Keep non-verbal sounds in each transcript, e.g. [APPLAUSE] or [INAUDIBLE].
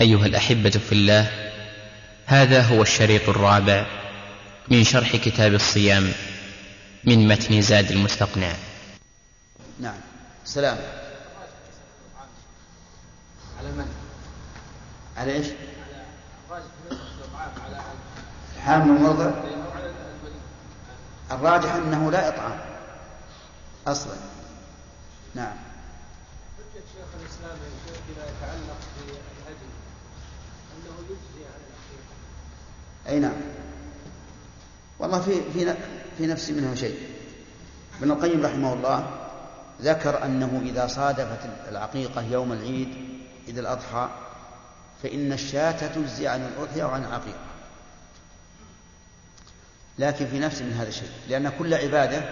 أيها الأحبة في الله هذا هو الشريط الرابع من شرح كتاب الصيام من متن زاد المستقنع. نعم. سلام. على من؟ على إيش؟ حامل المرضع على الراجح أنه لا إطعام. أصلا. نعم. شيخ الإسلام يا شيخ فيما يتعلق بالهدي أنه يجزي عن العقيقة أي نعم. والله في في في نفسي منه شيء. ابن القيم رحمه الله ذكر أنه إذا صادفت العقيقة يوم العيد عيد الأضحى فإن الشاة تجزي عن الاضحيه وعن العقيقة. لكن في نفسي من هذا الشيء لأن كل عبادة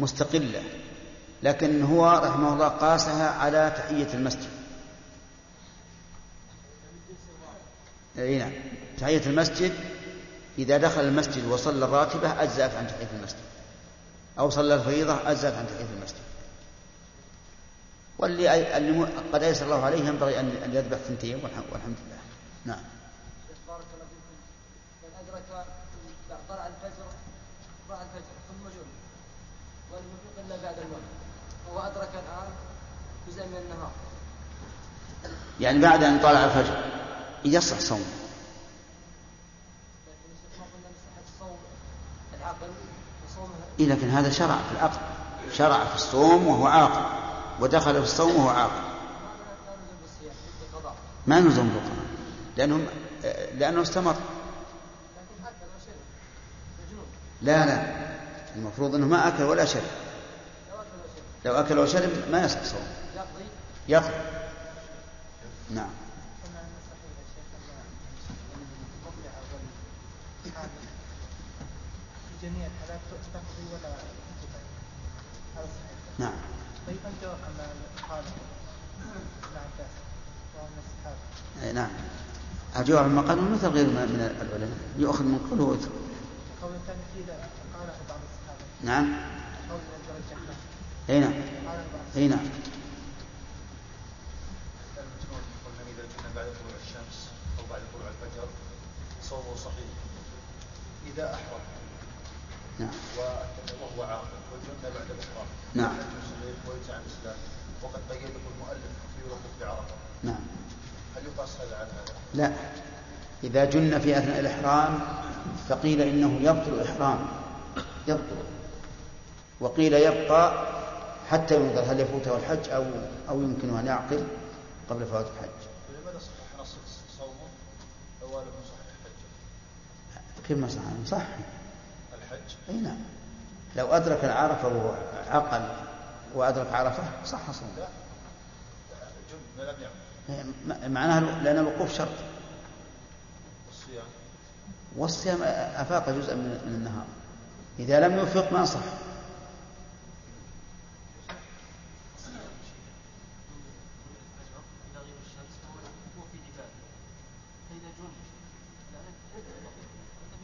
مستقلة. لكن هو رحمه الله قاسها على تحية المسجد. أي نعم. تحية المسجد إذا دخل المسجد وصلى الراتبة أجزأت عن تحية المسجد. أو صلى الفريضة أجزأت عن تحية المسجد. واللي اللي قد أيسر الله عليه ينبغي أن أن يذبح ثنتين والحمد لله. نعم. بارك الله فيكم. من أدرك طلع الفجر طلع الفجر ثم جن ولم يفيق إلا بعد المغرب وهو أدرك الآن جزء من النهار. يعني بعد أن طلع الفجر يصح صوم لكن الشيخ ما قلنا بصحة صوم العقل وصومها إيه لكن هذا شرع في العقل شرع في الصوم وهو عاقل ودخل في الصوم وهو عاقل ما نلزم بالقضاء. لأنه لأنه استمر. لا لا. المفروض أنه ما أكل ولا شرب. لو أكل وشرب ما يصح صوم. يقضي. نعم قلنا أن صحيح يا شيخ أن المبلع والحامل في جميع الحالات تقضي ولا تقضي هذا صحيح. نعم. طيب الجواب عن الخالق ابن عباس الصحابة أي نعم. الجواب عما قالوا مثل غير من العلماء. يؤخذ من قوله ويترك قول ثاني في قاله بعض الصحابة نعم. قول الدرجة اي نعم قاله بعض أي نعم. المجنون قلنا إذا جن بعد طلوع الشمس أو بعد طلوع الفجر صومه صحيح. إذا أحرم نعم. وهو عاقل والجن بعد الإحرام نعم. ويرجع عن الإسلام. وقد قيده المؤلف في وقوف بعرفة. نعم. هل يقاس هذا على هذا؟ لا. إذا جن في أثناء الإحرام فقيل إنه يبطل إحرام. يبطل. وقيل يبقى حتى ينظر هل يفوته الحج أو أو يمكنه أن يعقل قبل فوات الحج؟ فلماذا صحح نص صومه؟ لو لم يصحح حجه؟ كيف ما صح صح الحج. أي نعم. لو أدرك العرفة وعقل وأدرك عرفة صح صوم. لا جن لم يعمل. معناها لأن الوقوف شرط. والصيام. والصيام أفاق جزءا من من النهار. إذا لم يوفق ما صح إلى غير الشمس فهو هو في عبادة فإذا جن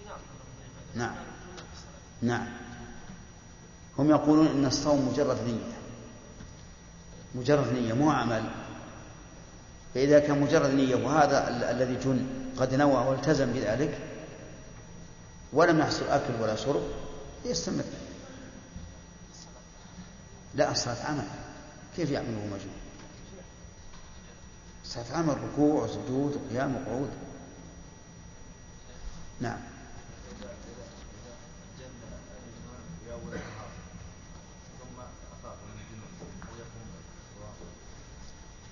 بناء نعم نعم. هم يقولون إن الصوم مجرد نية. مجرد نية مو عمل. فإذا كان مجرد نية وهذا ال- الذي جن قد نوى والتزم بذلك ولم يحصل أكل ولا شرب يستمر. لا الصلاه عمل. كيف يعمله مجنون؟ الصلاه عمل ركوع وسجود وقيام وقعود. نعم في أول النهار ثم أفاق من الجنون أو يقوم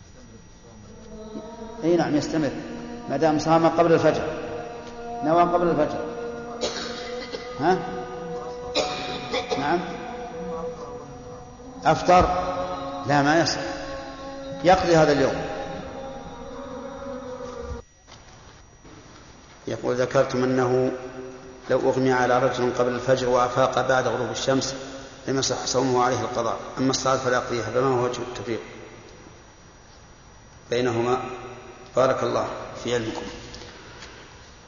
يستمر في الصوم اي نعم يستمر ما دام صام قبل الفجر. نوى قبل الفجر. ها؟ نعم. أفطر؟ لا ما يصح. يقضي هذا اليوم. يقول ذكرتم أنه لو أغمي على رجل قبل الفجر وأفاق بعد غروب الشمس لم يصح صومه عليه القضاء. أما الصلاة فلا يقضيها فما هو وجه التفريق بينهما بارك الله في علمكم.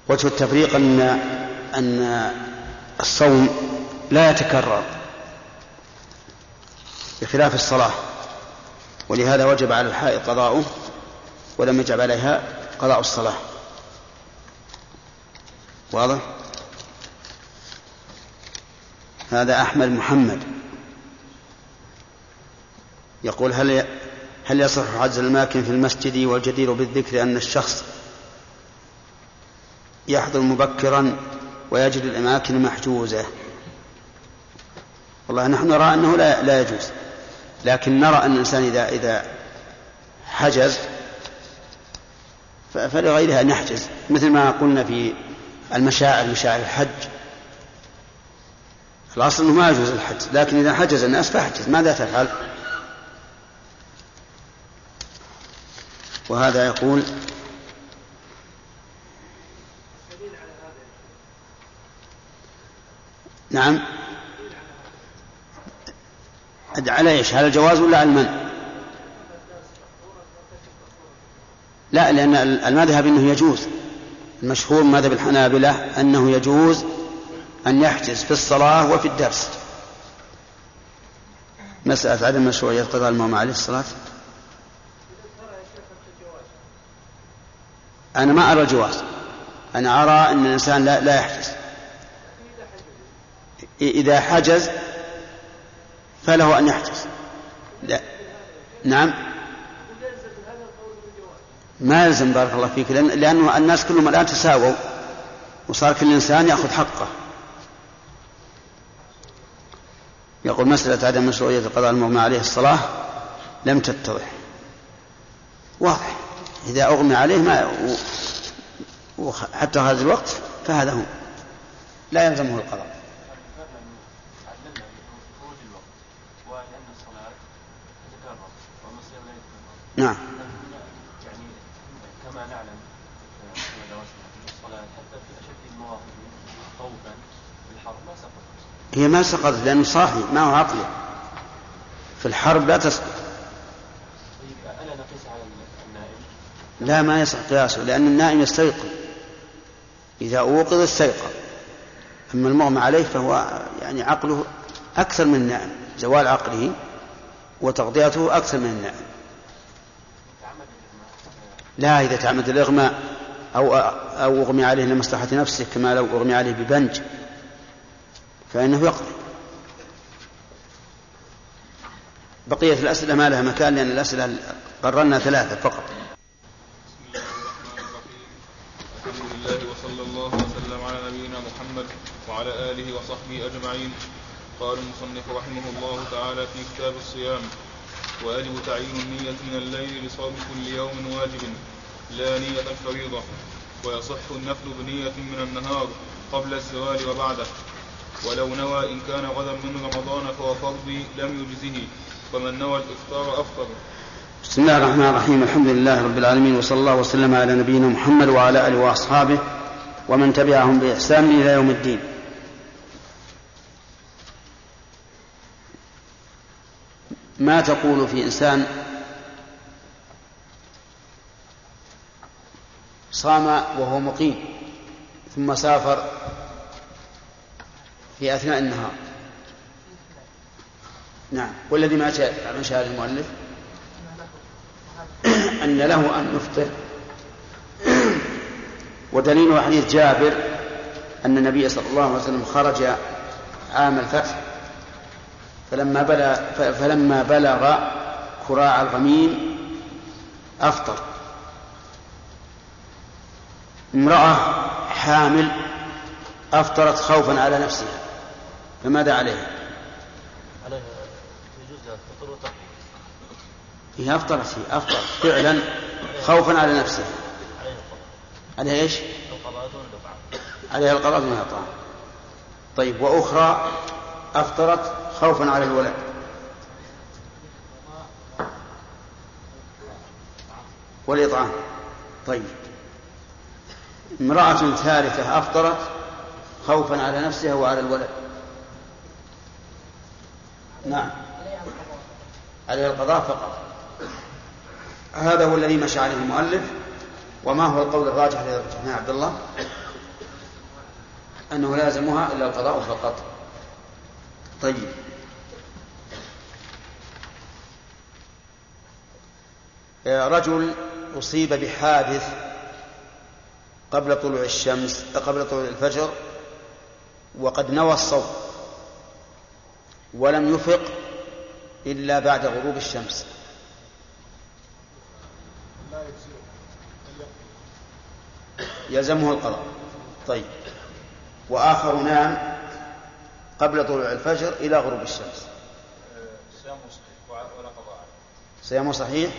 وجه التفريق أن أن الصوم لا يتكرر بخلاف الصلاة ولهذا وجب على الحائض قضاؤه ولم يجب عليها قضاء الصلاة. واضح؟ هذا أحمد محمد يقول هل هل يصح عجز الأماكن في المسجد والجدير بالذكر أن الشخص يحضر مبكرا ويجد الأماكن محجوزة؟ والله نحن نرى أنه لا, لا يجوز لكن نرى أن الإنسان إذا إذا حجز فلغيرها أن يحجز مثل ما قلنا في المشاعر مشاعر الحج. الأصل أنه ما يجوز الحج لكن إذا حجز الناس فاحجز ماذا تفعل؟ وهذا يقول نعم على إيش؟ على الجواز ولا على المنع؟ لا لأن المذهب أنه يجوز المشهور مذهب الحنابلة أنه يجوز أن يحجز في الصلاة وفي الدرس مسألة عدم مشروعية قضاء الماء عليه الصلاة أنا ما أرى الجواز. أنا أرى أن الإنسان لا, لا يحجز. إذا حجز فله أن يحجز. لا. نعم. ما يلزم بارك الله فيك لأن لأنه الناس كلهم الآن تساووا وصار كل إنسان يأخذ حقه. يقول مسألة عدم مشروعية القضاء المغمى عليه الصلاة لم تتضح. واضح. إذا أغمي عليه ما حتى هذا الوقت فهذا هو. لا يلزمه القضاء. نعم. يعني كما نعلم الصلاة حتى في أشد خوفا ما سقطت هي ما سقطت لأنه صاحي ما هو عقلي. في الحرب لا تسقط طيب ألا نقيس على النائم؟ لا ما يصح قياسه لأن النائم يستيقظ. إذا أوقظ استيقظ. أما المغمى عليه فهو يعني عقله أكثر من النائم زوال عقله وتغطيته أكثر من النائم. لا إذا تعمد الإغماء أو أو أغمي عليه لمصلحة نفسه كما لو أغمي عليه ببنج فإنه يقضي. بقية الأسئلة ما لها مكان لأن الأسئلة قررنا ثلاثة فقط الحمد لله وصلى الله وسلم على نبينا محمد وعلى آله وصحبه أجمعين. قال المصنف رحمه الله تعالى في كتاب الصيام ويجب تعيين النية من الليل لصوم كل يوم واجب لا نية الفريضة ويصح النفل بنية من النهار قبل الزوال وبعده. ولو نوى إن كان غدا من رمضان فهو فرضي لم يجزه فمن نوى الإفطار أفطر بسم الله الرحمن الرحيم. الحمد لله رب العالمين وصلى الله وسلم على نبينا محمد وعلى آله وأصحابه ومن تبعهم بإحسان إلى يوم الدين. ما تقول في إنسان صام وهو مقيم ثم سافر في أثناء النهار. نعم. والذي ما شاء ما شاء المؤلف؟ [CLEARS THROAT] أن له أن يفطر. [CLEARS THROAT] ودليل حديث جابر أن النبي صلى الله عليه وسلم خرج عام الفتح. فلما بلغ فلما بلغ كراع الغميم أفطر. امرأة حامل أفطرت خوفا على نفسها. فماذا عليها؟ عليها يجوز هي أفطرت هي أفطرت فعلا خوفا على نفسها. عليها إيش؟ القضاء دون عليها القضاء الطعام. طيب وأخرى أفطرت خوفا على الولد. والإطعام. طيب. امرأة ثالثة أفطرت خوفا على نفسها وعلى الولد. نعم. عليها القضاء فقط. هذا هو الذي مشى عليه المؤلف وما هو القول الراجح الذي رجحناه عبد الله. أنه لازمها إلا القضاء فقط. طيب. رجل أصيب بحادث قبل طلوع الشمس قبل طلوع الفجر وقد نوى الصوم ولم يفق إلا بعد غروب الشمس. يلزمه القضاء. طيب. وآخر نام قبل طلوع الفجر إلى غروب الشمس. صيام صحيح. ولا قضاء عليه. صيامه صحيح؟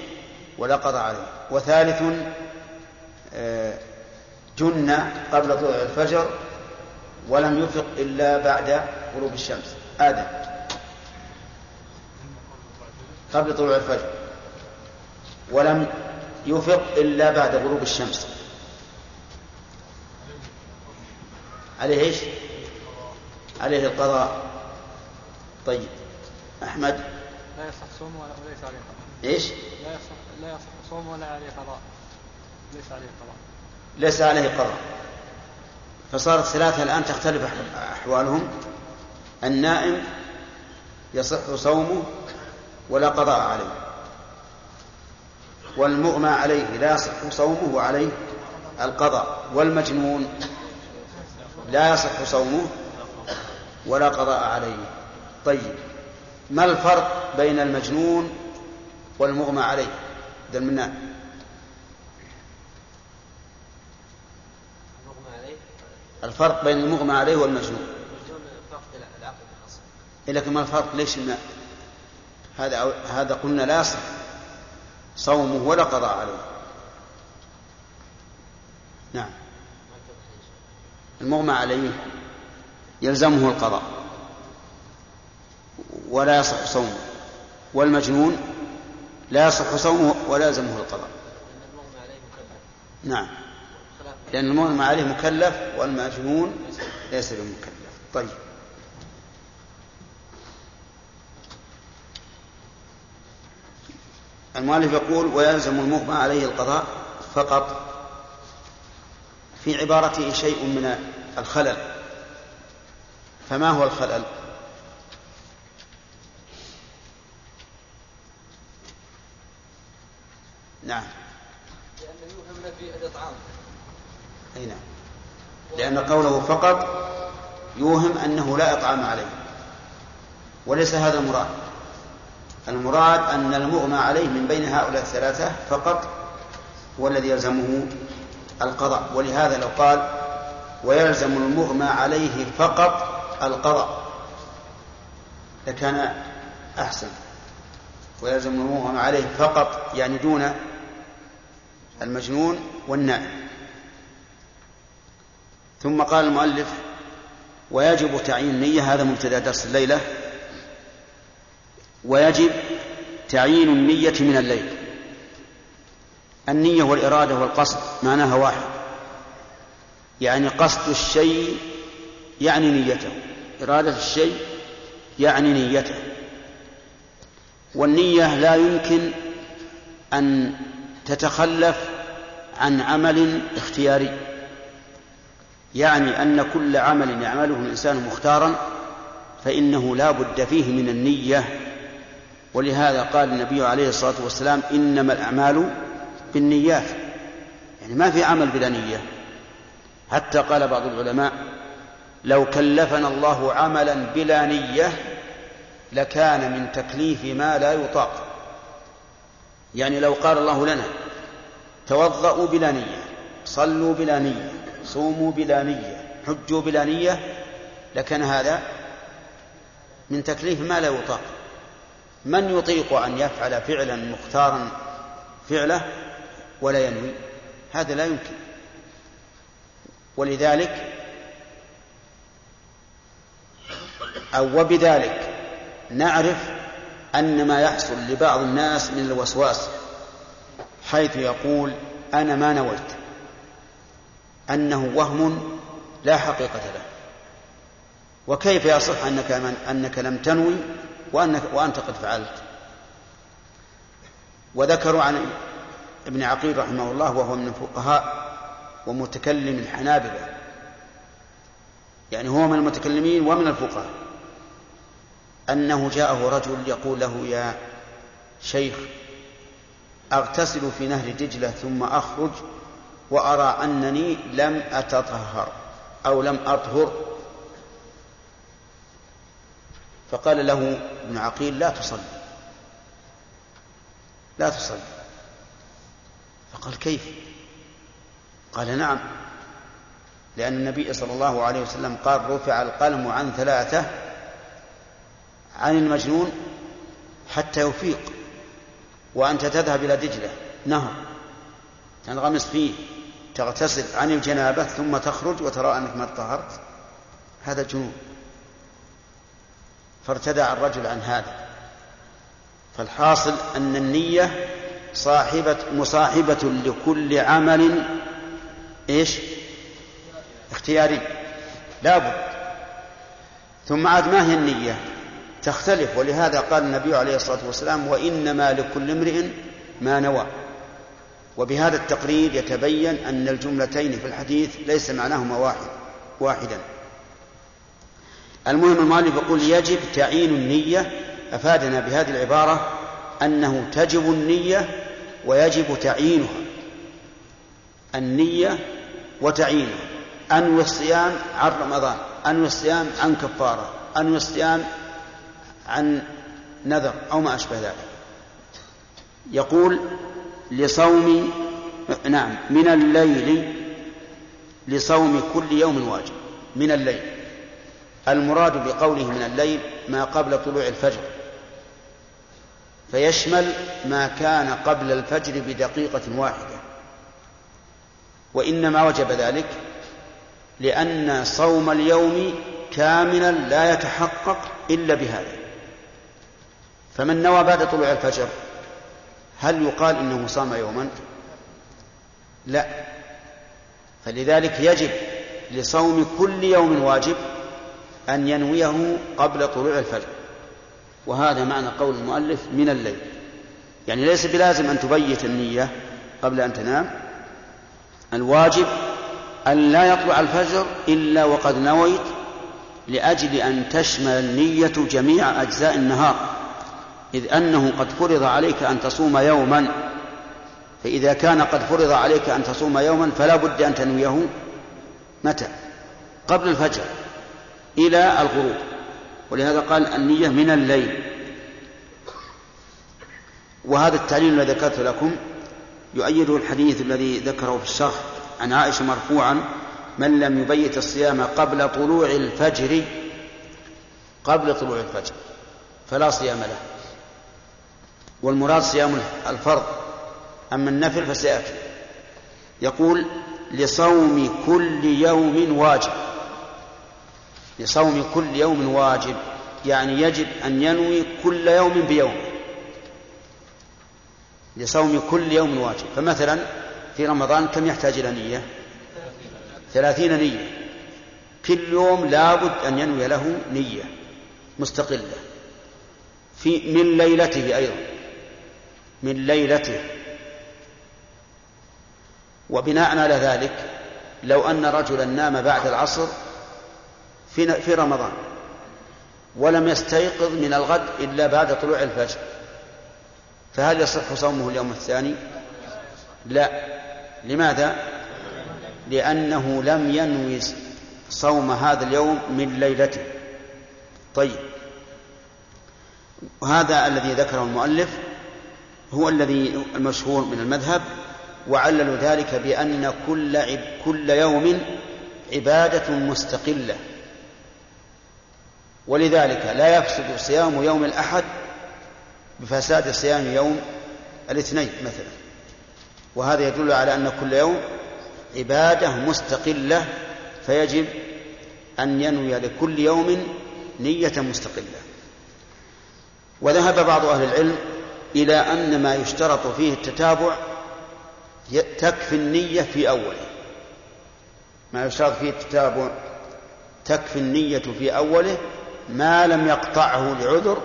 ولا قضاء عليه. وثالث آه، جن قبل طلوع الفجر ولم يفق إلا بعد غروب الشمس. آدم. قبل طلوع الفجر ولم يفق إلا بعد غروب الشمس. عليه إيش؟ عليه القضاء. طيب. أحمد. لا يصح صوم ولا- وليس عليه قضاء. إيش؟ لا يصح لا يصح صوم ولا عليه قضاء. ليس عليه قضاء. ليس عليه قضاء. فصارت ثلاثة الآن تختلف أح- أحوالهم. النائم يصح صومه ولا قضاء عليه. والمغمى عليه لا يصح صومه وعليه القضاء. والمجنون لا يصح صومه ولا قضاء عليه. طيب ما الفرق بين المجنون والمغمى عليه. ذا المنان الفرق بين المغمى عليه والمجنون. أصلا لكن ما الفرق؟ ليش ما؟ هذا هذا قلنا لا يصح. صومه ولا قضاء عليه. نعم. المغمى عليه يلزمه القضاء. ولا يصح صومه. والمجنون لا يصح صومه ولا يلزمه القضاء. نعم. لأن المغمى عليه مكلف والمجنون ليس بمكلف. طيب. المؤلف يقول ويلزم المغمى عليه القضاء فقط في عبارته شيء من الخلل. فما هو الخلل؟ نعم. لأنه يوهم في الاطعام أي نعم. لأن قوله فقط يوهم أنه لا إطعام عليه. وليس هذا المراد. المراد أن المغمى عليه من بين هؤلاء الثلاثة فقط هو الذي يلزمه القضاء. ولهذا لو قال ويلزم المغمى عليه فقط القضاء. لكان أحسن. ويلزم المغمى عليه فقط يعني دون المجنون والنائم. ثم قال المؤلف ويجب تعيين النية هذا مبتدأ درس الليلة. ويجب تعيين النية من الليل. النية والإرادة والقصد معناها واحد. يعني قصد الشيء يعني نيته. إرادة الشيء يعني نيته. والنية لا يمكن أن تتخلف عن عمل اختياري. يعني أن كل عمل يعمله الإنسان مختارا فإنه لا بد فيه من النية. ولهذا قال النبي عليه الصلاة والسلام إنما الأعمال بالنيات. يعني ما في عمل بلا نية. حتى قال بعض العلماء لو كلفنا الله عملا بلا نية لكان من تكليف ما لا يطاق. يعني لو قال الله لنا توضأوا بلا نية صلوا بلا نية صوموا بلا نية حجوا بلا نية لكان هذا من تكليف ما لا يطاق. من يطيق أن يفعل فعلا مختارا فعله ولا ينوي؟ هذا لا يمكن. ولذلك أو وبذلك نعرف أن ما يحصل لبعض الناس من الوسواس حيث يقول أنا ما نويت أنه وهم لا حقيقة له. وكيف يصح أنك, من أنك لم تنوي وأنك وأنت قد فعلت؟ وذكروا عن ابن عقيل رحمه الله وهو من الفقهاء ومتكلم الحنابلة يعني هو من المتكلمين ومن الفقهاء. أنه جاءه رجل يقول له يا شيخ أغتسل في نهر دجلة ثم أخرج وأرى أنني لم أتطهر أو لم أطهر. فقال له ابن عقيل لا تصلي لا تصلي. فقال كيف؟ قال نعم لأن النبي صلى الله عليه وسلم قال رفع القلم عن ثلاثة عن المجنون حتى يفيق وأنت تذهب إلى دجلة. نهر. تنغمس فيه تغتسل عن الجنابة ثم تخرج وترى أنك ما طهرت هذا جنون. فارتدع الرجل عن هذا. فالحاصل أن النية صاحبة مصاحبة لكل عمل إيش؟ اختياري. لابد ثم عاد ما هي النية؟ تختلف ولهذا قال النبي عليه الصلاة والسلام وإنما لكل امرئ ما نوى. وبهذا التقرير يتبين أن الجملتين في الحديث ليس معناهما واحد واحدا. المهم المؤلف يقول يجب تعيين النية أفادنا بهذه العبارة أنه تجب النية ويجب تعيينها. النية وتعيينها. أنوي الصيام عن رمضان أنوي الصيام عن كفارة أنوي الصيام عن نذر أو ما أشبه ذلك. يقول لصوم نعم من الليل لصوم كل يوم واجب من الليل. المراد بقوله من الليل ما قبل طلوع الفجر. فيشمل ما كان قبل الفجر بدقيقة واحدة. وإنما وجب ذلك لأن صوم اليوم كاملا لا يتحقق إلا بهذا. فمن نوى بعد طلوع الفجر هل يقال إنه صام يوما؟ لا. فلذلك يجب لصوم كل يوم واجب أن ينويه قبل طلوع الفجر. وهذا معنى قول المؤلف من الليل. يعني ليس بلازم أن تبيت النية قبل أن تنام. الواجب أن لا يطلع الفجر إلا وقد نويت لأجل أن تشمل النية جميع أجزاء النهار. إذ أنه قد فرض عليك أن تصوم يوما. فإذا كان قد فرض عليك أن تصوم يوما فلا بد أن تنويه. متى؟ قبل الفجر إلى الغروب. ولهذا قال النية من الليل. وهذا التعليل الذي ذكرت لكم يؤيده الحديث الذي ذكره في الشرح عن عائشة مرفوعا من لم يبيت الصيام قبل طلوع الفجر قبل طلوع الفجر. فلا صيام له. والمراد صيام الفرض. أما النفل فسيأتي يقول لصوم كل يوم واجب. لصوم كل يوم واجب. يعني يجب أن ينوي كل يوم بيوم. لصوم كل يوم واجب. فمثلا في رمضان كم يحتاج إلى نية؟ ثلاثين نية. كل يوم لابد أن ينوي له نية مستقلة. في من ليلته أيضا. من ليلته وبناء على ذلك لو أن رجلا نام بعد العصر في في رمضان ولم يستيقظ من الغد إلا بعد طلوع الفجر فهل يصح صومه اليوم الثاني؟ لا لماذا؟ لأنه لم ينوي صوم هذا اليوم من ليلته طيب وهذا الذي ذكره المؤلف هو الذي المشهور من المذهب وعللوا ذلك بأن كل عب كل يوم عبادة مستقلة. ولذلك لا يفسد صيام يوم الأحد بفساد صيام يوم الاثنين مثلا. وهذا يدل على أن كل يوم عبادة مستقلة فيجب أن ينوي لكل يوم نية مستقلة. وذهب بعض أهل العلم إلى أن ما يشترط فيه التتابع تكفي النية في أوله. ما يشترط فيه التتابع تكفي النية في أوله ما لم يقطعه لعذر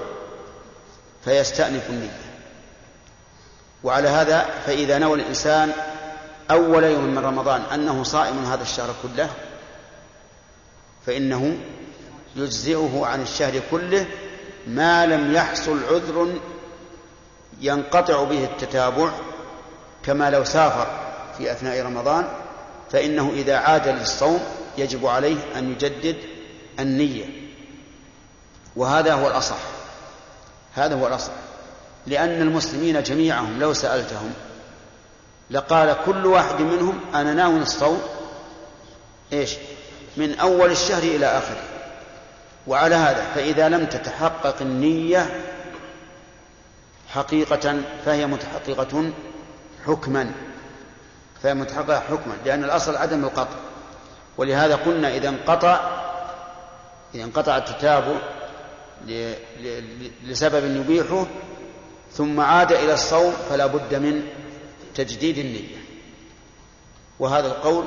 فيستأنف النية. وعلى هذا فإذا نوى الإنسان أول يوم من رمضان أنه صائم هذا الشهر كله فإنه يجزئه عن الشهر كله ما لم يحصل عذر ينقطع به التتابع كما لو سافر في أثناء رمضان فإنه إذا عاد للصوم يجب عليه أن يجدد النية. وهذا هو الأصح. هذا هو الأصح. لأن المسلمين جميعهم لو سألتهم لقال كل واحد منهم أنا ناوي الصوم إيش؟ من أول الشهر إلى آخره. وعلى هذا فإذا لم تتحقق النية حقيقة فهي متحققة حكما. فهي متحققة حكما لأن الأصل عدم القطع. ولهذا قلنا إذا انقطع إذا انقطع التتابع لسبب يبيحه ثم عاد إلى الصوم فلا بد من تجديد النية. وهذا القول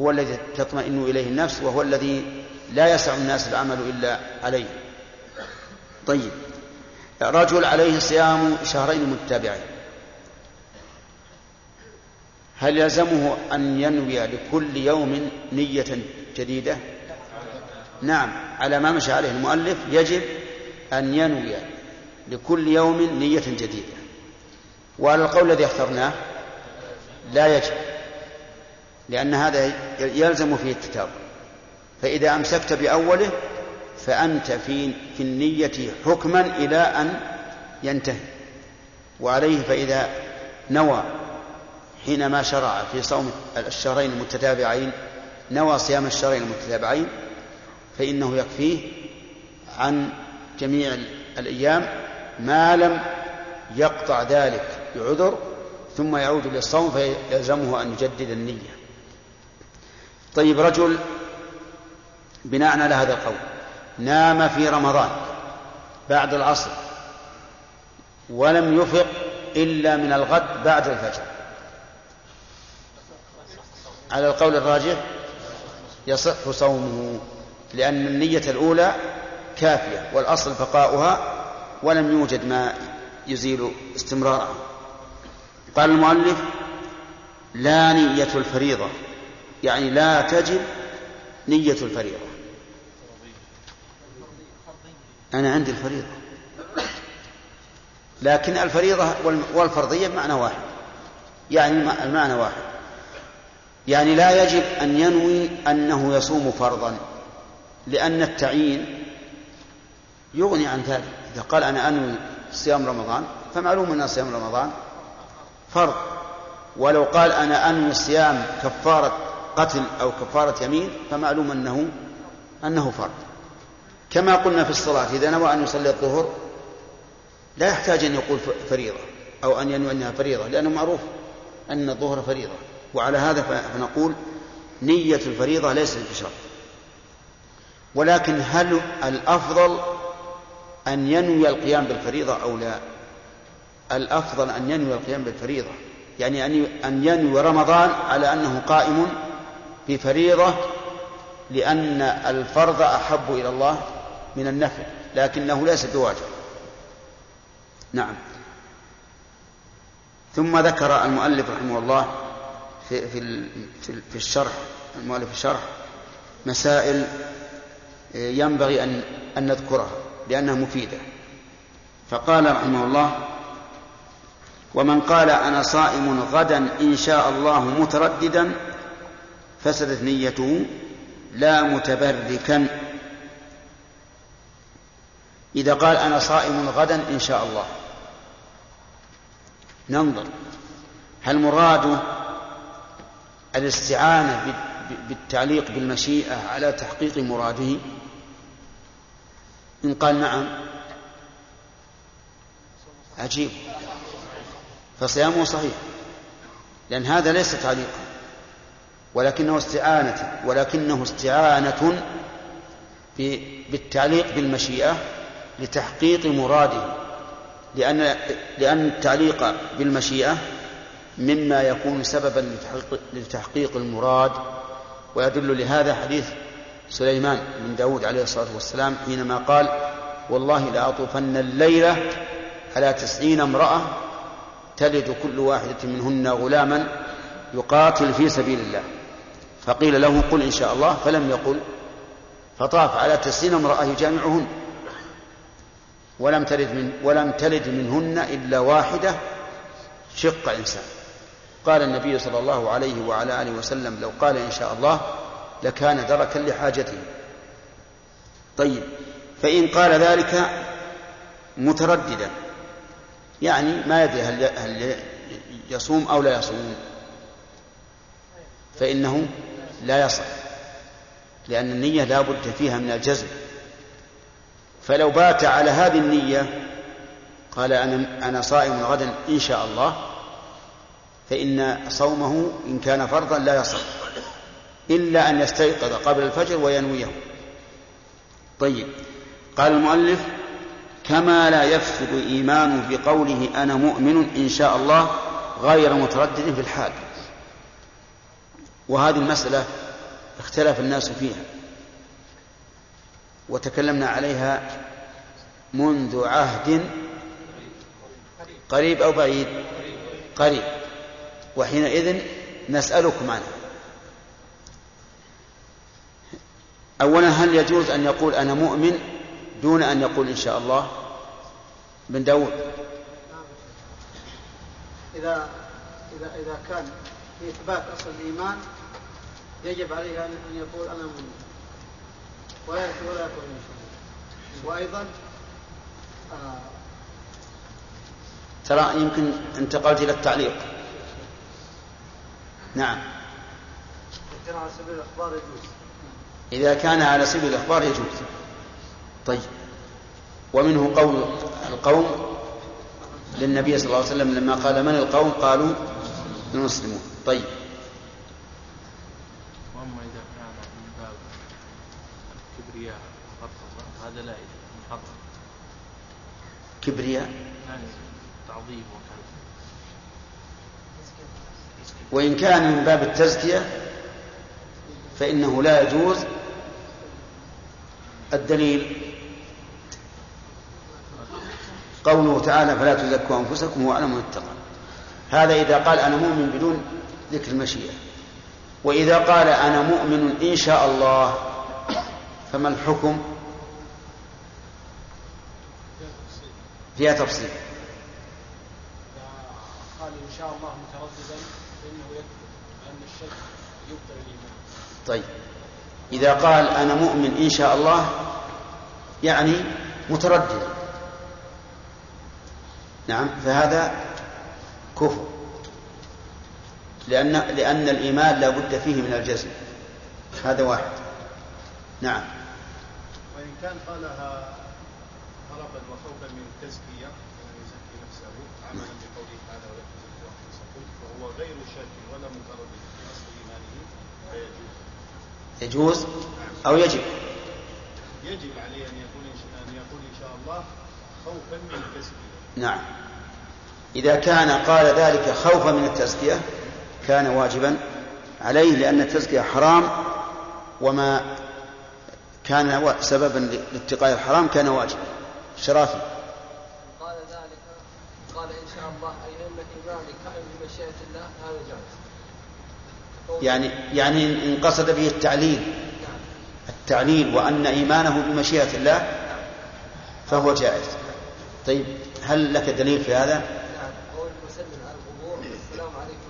هو الذي تطمئن إليه النفس وهو الذي لا يسع الناس العمل إلا عليه. طيب. رجل عليه صيام شهرين متتابعين هل يلزمه أن ينوي لكل يوم نية جديدة؟ نعم على ما مشى عليه المؤلف يجب أن ينوي لكل يوم نية جديدة. وعلى القول الذي اخترناه لا يجب لأن هذا يلزم فيه التتابع. فإذا أمسكت بأوله فأنت في في النية حكما إلى أن ينتهي. وعليه فإذا نوى حينما شرع في صوم الشهرين المتتابعين نوى صيام الشهرين المتتابعين فإنه يكفيه عن جميع الأيام ما لم يقطع ذلك بعذر ثم يعود للصوم فيلزمه أن يجدد النية. طيب رجل بناء على هذا القول نام في رمضان بعد العصر ولم يفق إلا من الغد بعد الفجر. على القول الراجح يصح صومه لأن النية الأولى كافية والأصل بقاؤها ولم يوجد ما يزيل استمرارها. قال المؤلف لا نية الفريضة يعني لا تجب نية الفريضة. أنا عندي الفريضة. لكن الفريضة والفرضية بمعنى واحد. يعني المعنى واحد. يعني لا يجب أن ينوي أنه يصوم فرضا لأن التعيين يغني عن ذلك. إذا قال أنا أنوي صيام رمضان فمعلوم أن صيام رمضان فرض. ولو قال أنا أنوي صيام كفارة قتل أو كفارة يمين فمعلوم أنه أنه فرض. كما قلنا في الصلاة إذا نوى أن يصلي الظهر لا يحتاج أن يقول فريضة أو أن ينوي أنها فريضة لأنه معروف أن الظهر فريضة وعلى هذا فنقول نية الفريضة ليست بشرط. ولكن هل الأفضل أن ينوي القيام بالفريضة أو لا؟ الأفضل أن ينوي القيام بالفريضة يعني أن ينوي رمضان على أنه قائم بفريضة لأن الفرض أحب إلى الله من النفل لكنه ليس بواجب. نعم. ثم ذكر المؤلف رحمه الله في في في الشرح المؤلف الشرح مسائل ينبغي أن أن نذكرها لأنها مفيدة. فقال رحمه الله ومن قال أنا صائم غدا إن شاء الله مترددا فسدت نيته لا متبركا إذا قال أنا صائم غدا إن شاء الله. ننظر. هل مراده الاستعانة بالتعليق بالمشيئة على تحقيق مراده؟ إن قال نعم. عجيب. فصيامه صحيح. لأن هذا ليس تعليقا. ولكنه استعانة. ولكنه استعانة بالتعليق بالمشيئة لتحقيق مراده لأن لأن التعليق بالمشيئة مما يكون سببا لتحقيق, المراد ويدل لهذا حديث سليمان بن داود عليه الصلاة والسلام حينما قال والله لأطوفن الليلة على تسعين امرأة تلد كل واحدة منهن غلاما يقاتل في سبيل الله. فقيل له قل إن شاء الله. فلم يقل فطاف على تسعين امرأة يجامعهن. ولم تلد من ولم تلد منهن إلا واحدة شق إنسان. وقال النبي صلى الله عليه وعلى آله وسلم لو قال إن شاء الله لكان دركا لحاجته. طيب فإن قال ذلك مترددا يعني ما يدري هل هل يصوم أو لا يصوم. فإنه لا يصح لأن النية لا بد فيها من الجزم. فلو بات على هذه النية قال أنا أنا صائم غدا إن شاء الله فإن صومه إن كان فرضا لا يصح إلا أن يستيقظ قبل الفجر وينويه. طيب قال المؤلف كما لا يفسد إيمانه بقوله أنا مؤمن إن شاء الله غير متردد في الحال. وهذه المسألة اختلف الناس فيها. وتكلمنا عليها منذ عهد قريب أو بعيد؟ قريب. وحينئذ نسألكم عنه أولا هل يجوز أن يقول أنا مؤمن دون أن يقول إن شاء الله؟ بن داود. إذا إذا إذا كان في إثبات أصل الإيمان يجب عليه أن يقول أنا مؤمن. ولا وأيضا آه ترى يمكن انتقلت إلى التعليق. نعم. كان على سبيل الإخبار يجوز. إذا كان على سبيل الإخبار يجوز. طيب. ومنه قول القوم للنبي صلى الله عليه وسلم لما قال من القوم؟ قالوا المسلمون. طيب واما اذا كان من باب الكبرياء والفرقه هذا لا يجوز محرم كبرياء. تعظيم وإن كان من باب التزكية فإنه لا يجوز الدليل. قوله تعالى فلا تزكوا أنفسكم هو أعلم من اتقى هذا إذا قال أنا مؤمن بدون ذكر المشيئة. وإذا قال أنا مؤمن إن شاء الله فما الحكم؟ فيها تفصيل. قال إن شاء الله مترددا فإنه يكفر لأن الشك يبطل الإيمان. طيب. إذا قال أنا مؤمن إن شاء الله يعني متردد. نعم فهذا كفر. لأن لأن الإيمان لا بد فيه من الجزم. هذا واحد. نعم. وإن كان قالها من التزكية يزكي نفسه. عملا بقوله ولا تزكوا أنفسكم وهو غير ولا في أصل إيمانه. فيجوز. يجوز أو يجب؟ يجب عليه أن يقول إن شاء أن يقول إن شاء الله خوفا من التزكية. نعم. إذا كان قال ذلك خوفا من التزكية كان واجبا عليه لأن التزكية حرام وما كان سببا لاتقاء الحرام كان واجبا. شرافي. قال ذلك قال إن شاء الله أي أن إيماني كائن بمشيئة الله هذا جائز. يعني يعني إن قصد به التعليل. التعليل وأن إيمانه بمشيئة الله فهو جائز. طيب هل لك دليل في هذا؟ نعم قول المسلم على القبور السلام عليكم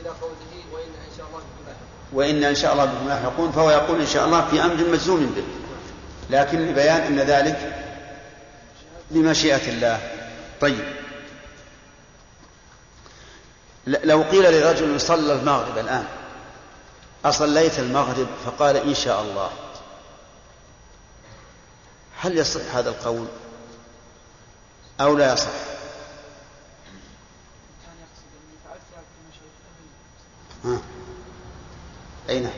إلى قوله وإن إن شاء الله بكم وإن إن شاء الله بكم لاحقون فهو يقول إن شاء الله في أمر مجزوم به. لكن لبيان أن ذلك بمشيئة الله. طيب. لو قيل لرجل صلى المغرب الآن أصليت المغرب؟ فقال إن شاء الله. هل يصح هذا القول؟ أو لا يصح؟ ها. أي نعم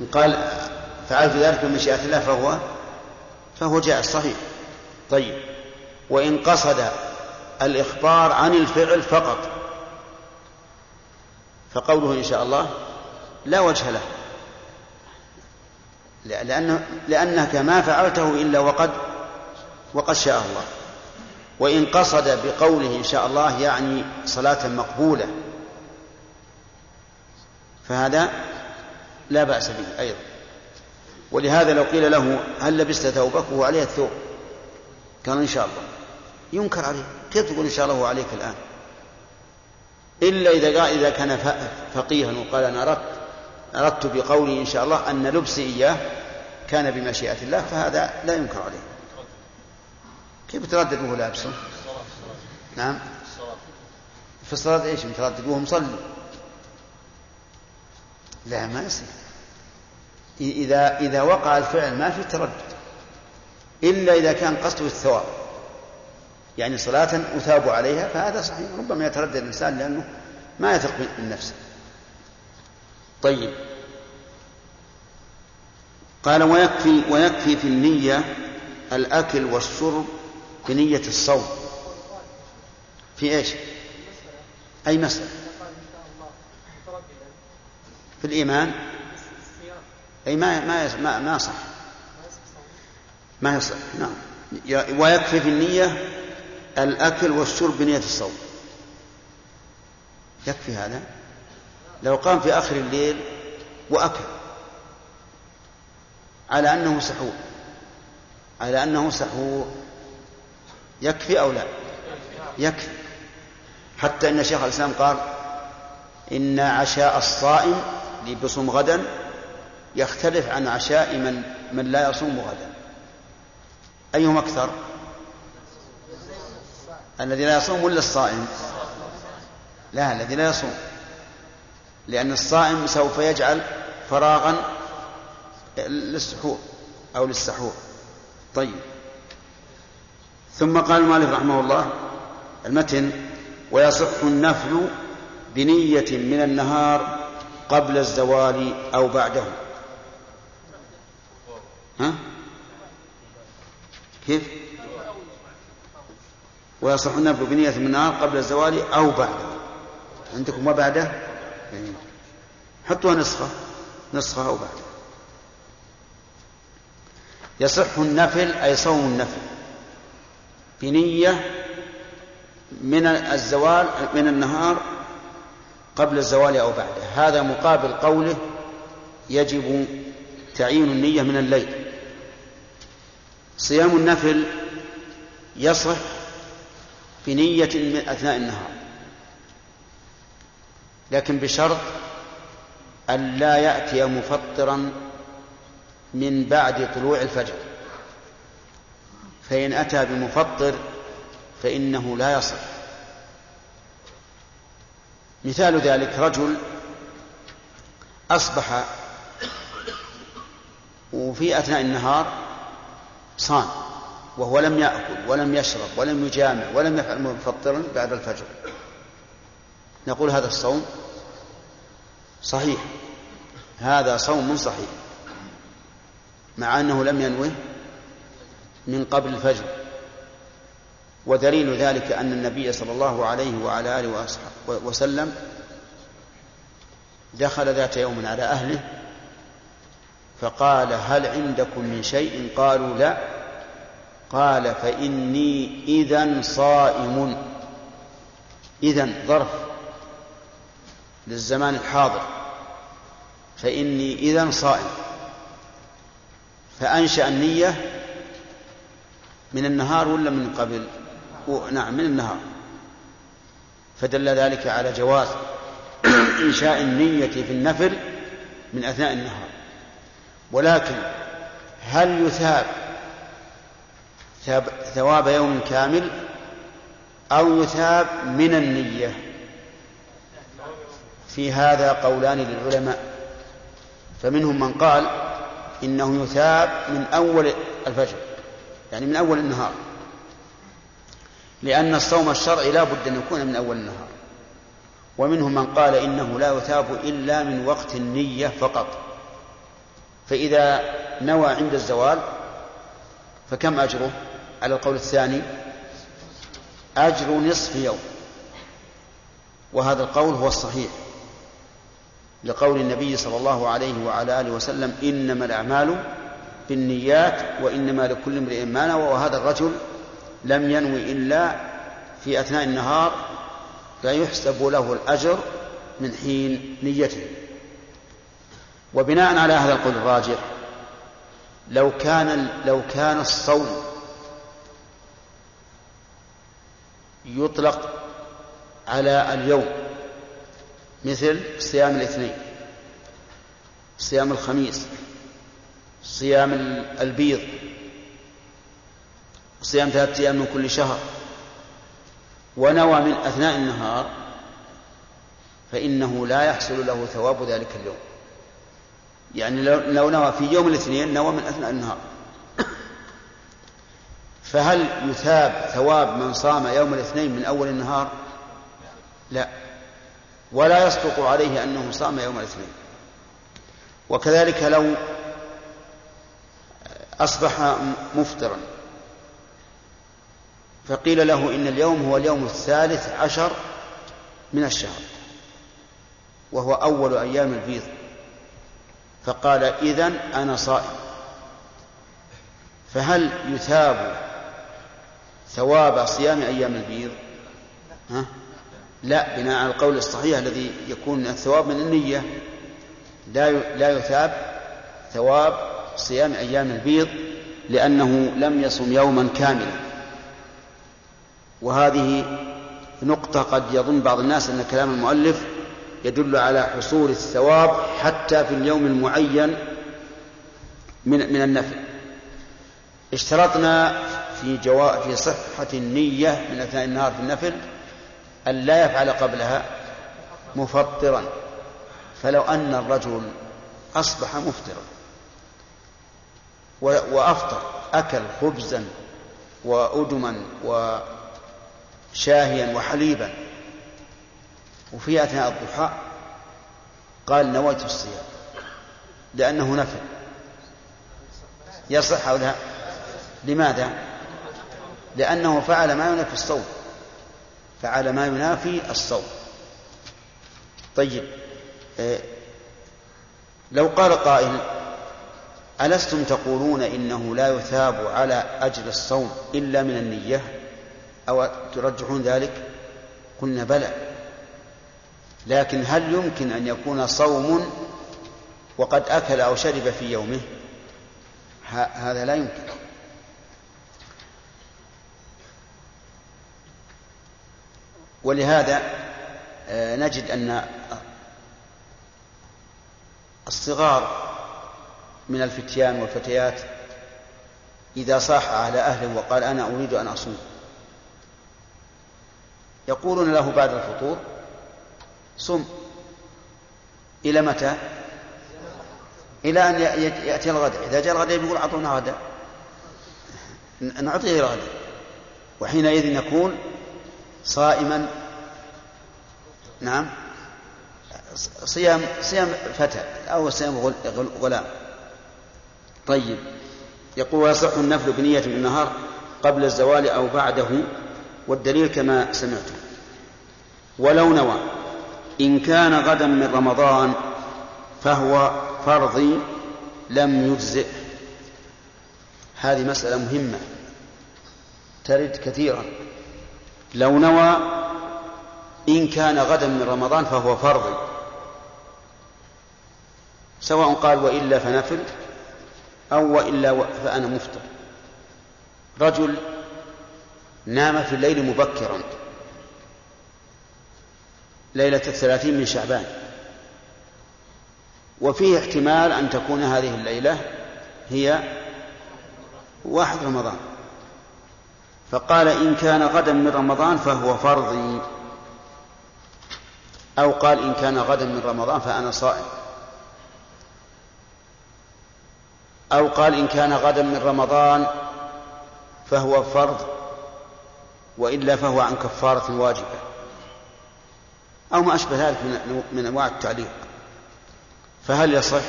إن قال فعلت ذلك بمشيئة الله فهو فهو جائز صحيح. طيب. وإن قصد الإخبار عن الفعل فقط. فقوله إن شاء الله لا وجه له. لأنه لأنك ما فعلته إلا وقد وقد شاء الله. وإن قصد بقوله إن شاء الله يعني صلاة مقبولة. فهذا لا بأس به أيضا. ولهذا لو قيل له هل لبست ثوبك وهو عليه الثوب؟ قال إن شاء الله. ينكر عليه كيف تقول إن شاء الله عليك الآن. إلا إذا قال إذا كان فقيها وقال أنا أردت أردت بقولي إن شاء الله أن لبسي إياه كان بمشيئة الله فهذا لا ينكر عليه. كيف تردد وهو لابسه؟ نعم. في الصلاة إيش؟ متردد وهو مصلي. لا ما يصير. إذا إذا وقع الفعل ما في تردد. إلا إذا كان قصده الثواب. يعني صلاة أثاب عليها فهذا صحيح. ربما يتردد الإنسان لأنه ما يثق من نفسه طيب. قال ويكفي ويكفي في النية الأكل والشرب بنية الصوم. في إيش؟ أي مسألة؟ في الإيمان. أي ما ما ما, ما صح ما يصح. نعم. ويكفي في النية الأكل والشرب بنية الصوم. يكفي هذا؟ لو قام في آخر الليل وأكل. على أنه سحور. على أنه سحور. يكفي أو لا؟ يكفي. حتى أن شيخ الإسلام قال إن عشاء الصائم اللي بيصوم غدا يختلف عن عشاء من من لا يصوم غدا. أيهم أكثر؟ الذي لا يصوم ولا الصائم؟ لا الذي لا يصوم. لأن الصائم سوف يجعل فراغا للسحور أو للسحور. طيب. ثم قال المؤلف رحمه الله المتن ويصح النفل بنية من النهار قبل الزوال أو بعده. ها؟ كيف؟ ويصح النفل بنية من النهار قبل الزوال أو بعده عندكم وبعده؟ يعني حطوها نسخة نسخة أو بعده يصح النفل أي صوم النفل. بنية من الزوال من النهار قبل الزوال أو بعده هذا مقابل قوله يجب تعيين النية من الليل. صيام النفل يصح بنية من أثناء النهار. لكن بشرط أن لا يأتي مفطرا من بعد طلوع الفجر. فإن أتى بمفطر فإنه لا يصح. مثال ذلك رجل أصبح وفي أثناء النهار صام. وهو لم يأكل ولم يشرب ولم يجامع ولم يفعل مفطرا بعد الفجر. نقول هذا الصوم صحيح. هذا صوم صحيح. مع أنه لم ينوه من قبل الفجر. ودليل ذلك أن النبي صلى الله عليه وعلى آله وسلم دخل ذات يوم على أهله فقال هل عندكم من شيء؟ قالوا لا. قال فإني إذا صائم. إذا ظرف للزمان الحاضر. فإني إذا صائم. فأنشأ النية من النهار ولا من قبل؟ نعم من النهار. فدل ذلك على جواز [CLEARS THROAT] إنشاء النية في النفل من أثناء النهار. ولكن هل يثاب ثواب يوم كامل أو يثاب من النية. في هذا قولان للعلماء. فمنهم من قال إنه يثاب من أول الفجر يعني من أول النهار. لأن الصوم الشرعي لا بد أن يكون من أول النهار. ومنهم من قال إنه لا يثاب إلا من وقت النية فقط. فإذا نوى عند الزوال فكم أجره؟ على القول الثاني أجر نصف يوم. وهذا القول هو الصحيح. لقول النبي صلى الله عليه وعلى آله وسلم إنما الأعمال بالنيات وإنما لكل امرئ ما نوى. وهذا الرجل لم ينوي إلا في أثناء النهار فيحسب له الأجر من حين نيته. وبناء على هذا القول الراجح لو كان لو كان الصوم يطلق على اليوم مثل صيام الاثنين صيام الخميس صيام البيض صيام ثلاثة أيام من كل شهر ونوى من أثناء النهار فإنه لا يحصل له ثواب ذلك اليوم. يعني لو نوى في يوم الاثنين نوى من أثناء النهار. فهل يثاب ثواب من صام يوم الاثنين من أول النهار؟ لا. ولا يصدق عليه أنه صام يوم الاثنين. وكذلك لو أصبح مفطرا فقيل له إن اليوم هو اليوم الثالث عشر من الشهر وهو أول أيام البيض فقال إذن أنا صائم. فهل يثاب ثواب صيام أيام البيض. ها؟ لا بناء على القول الصحيح الذي يكون الثواب من النية. لا لا يثاب ثواب صيام أيام البيض لأنه لم يصم يوما كاملا. وهذه نقطة قد يظن بعض الناس أن كلام المؤلف يدل على حصول الثواب حتى في اليوم المعين من من النفل. اشترطنا في جوا في صحة النية من أثناء النهار في النفل أن لا يفعل قبلها مفطرا. فلو أن الرجل أصبح مفطرا وأفطر أكل خبزا وأدما وشاهيا وحليبا وفي أثناء الضحى قال نويت الصيام لأنه نفل. يصح أو لا؟ لماذا؟ لأنه فعل ما ينافي الصوم. فعل ما ينافي الصوم. طيب إيه لو قال قائل ألستم تقولون إنه لا يثاب على أجر الصوم إلا من النية؟ أو ترجحون ذلك؟ قلنا بلى. لكن هل يمكن أن يكون صوم وقد أكل أو شرب في يومه؟ هذا لا يمكن. ولهذا آه، نجد أن الصغار من الفتيان والفتيات إذا صاح على أهله وقال أنا أريد أن أصوم يقولون له بعد الفطور صم إلى متى؟ إلى أن يأتي الغداء إذا جاء الغداء يقول أعطونا غداء نعطيه الغداء وحينئذ يكون صائما. نعم. صيام صيام فتى أو صيام غلام. طيب. يقول ويصح النفل بنية النهار قبل الزوال أو بعده والدليل كما سمعتم. ولو نوى إن كان غدا من رمضان فهو فرضي لم يجزئ هذه مسألة مهمة ترد كثيرا. لو نوى إن كان غدا من رمضان فهو فرضي. سواء قال وإلا فنفل أو وإلا فأنا مفطر. رجل نام في الليل مبكرا. ليلة الثلاثين من شعبان. وفيه احتمال أن تكون هذه الليلة هي واحد رمضان. فقال إن كان غدا من رمضان فهو فرضي. أو قال إن كان غدا من رمضان فأنا صائم. أو قال إن كان غدا من رمضان فهو فرض وإلا فهو عن كفارة واجبة. أو ما أشبه ذلك من أنواع التعليق. فهل يصح؟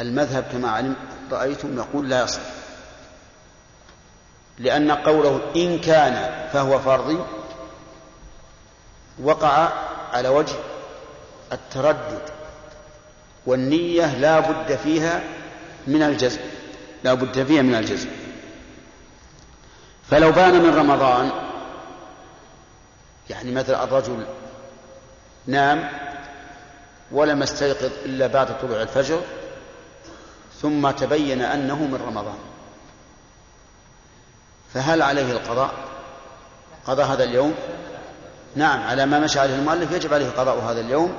المذهب كما علم رأيتم نقول لا يصح. لأن قوله إن كان فهو فرضي وقع على وجه التردد والنية لا بد فيها من الجزم لا بد فيها من الجزم. فلو بان من رمضان يعني مثلا الرجل نام ولم يستيقظ إلا بعد طلوع الفجر ثم تبين أنه من رمضان. فهل عليه القضاء؟ قضى هذا اليوم؟ نعم على ما مشى عليه المؤلف يجب عليه قضاء هذا اليوم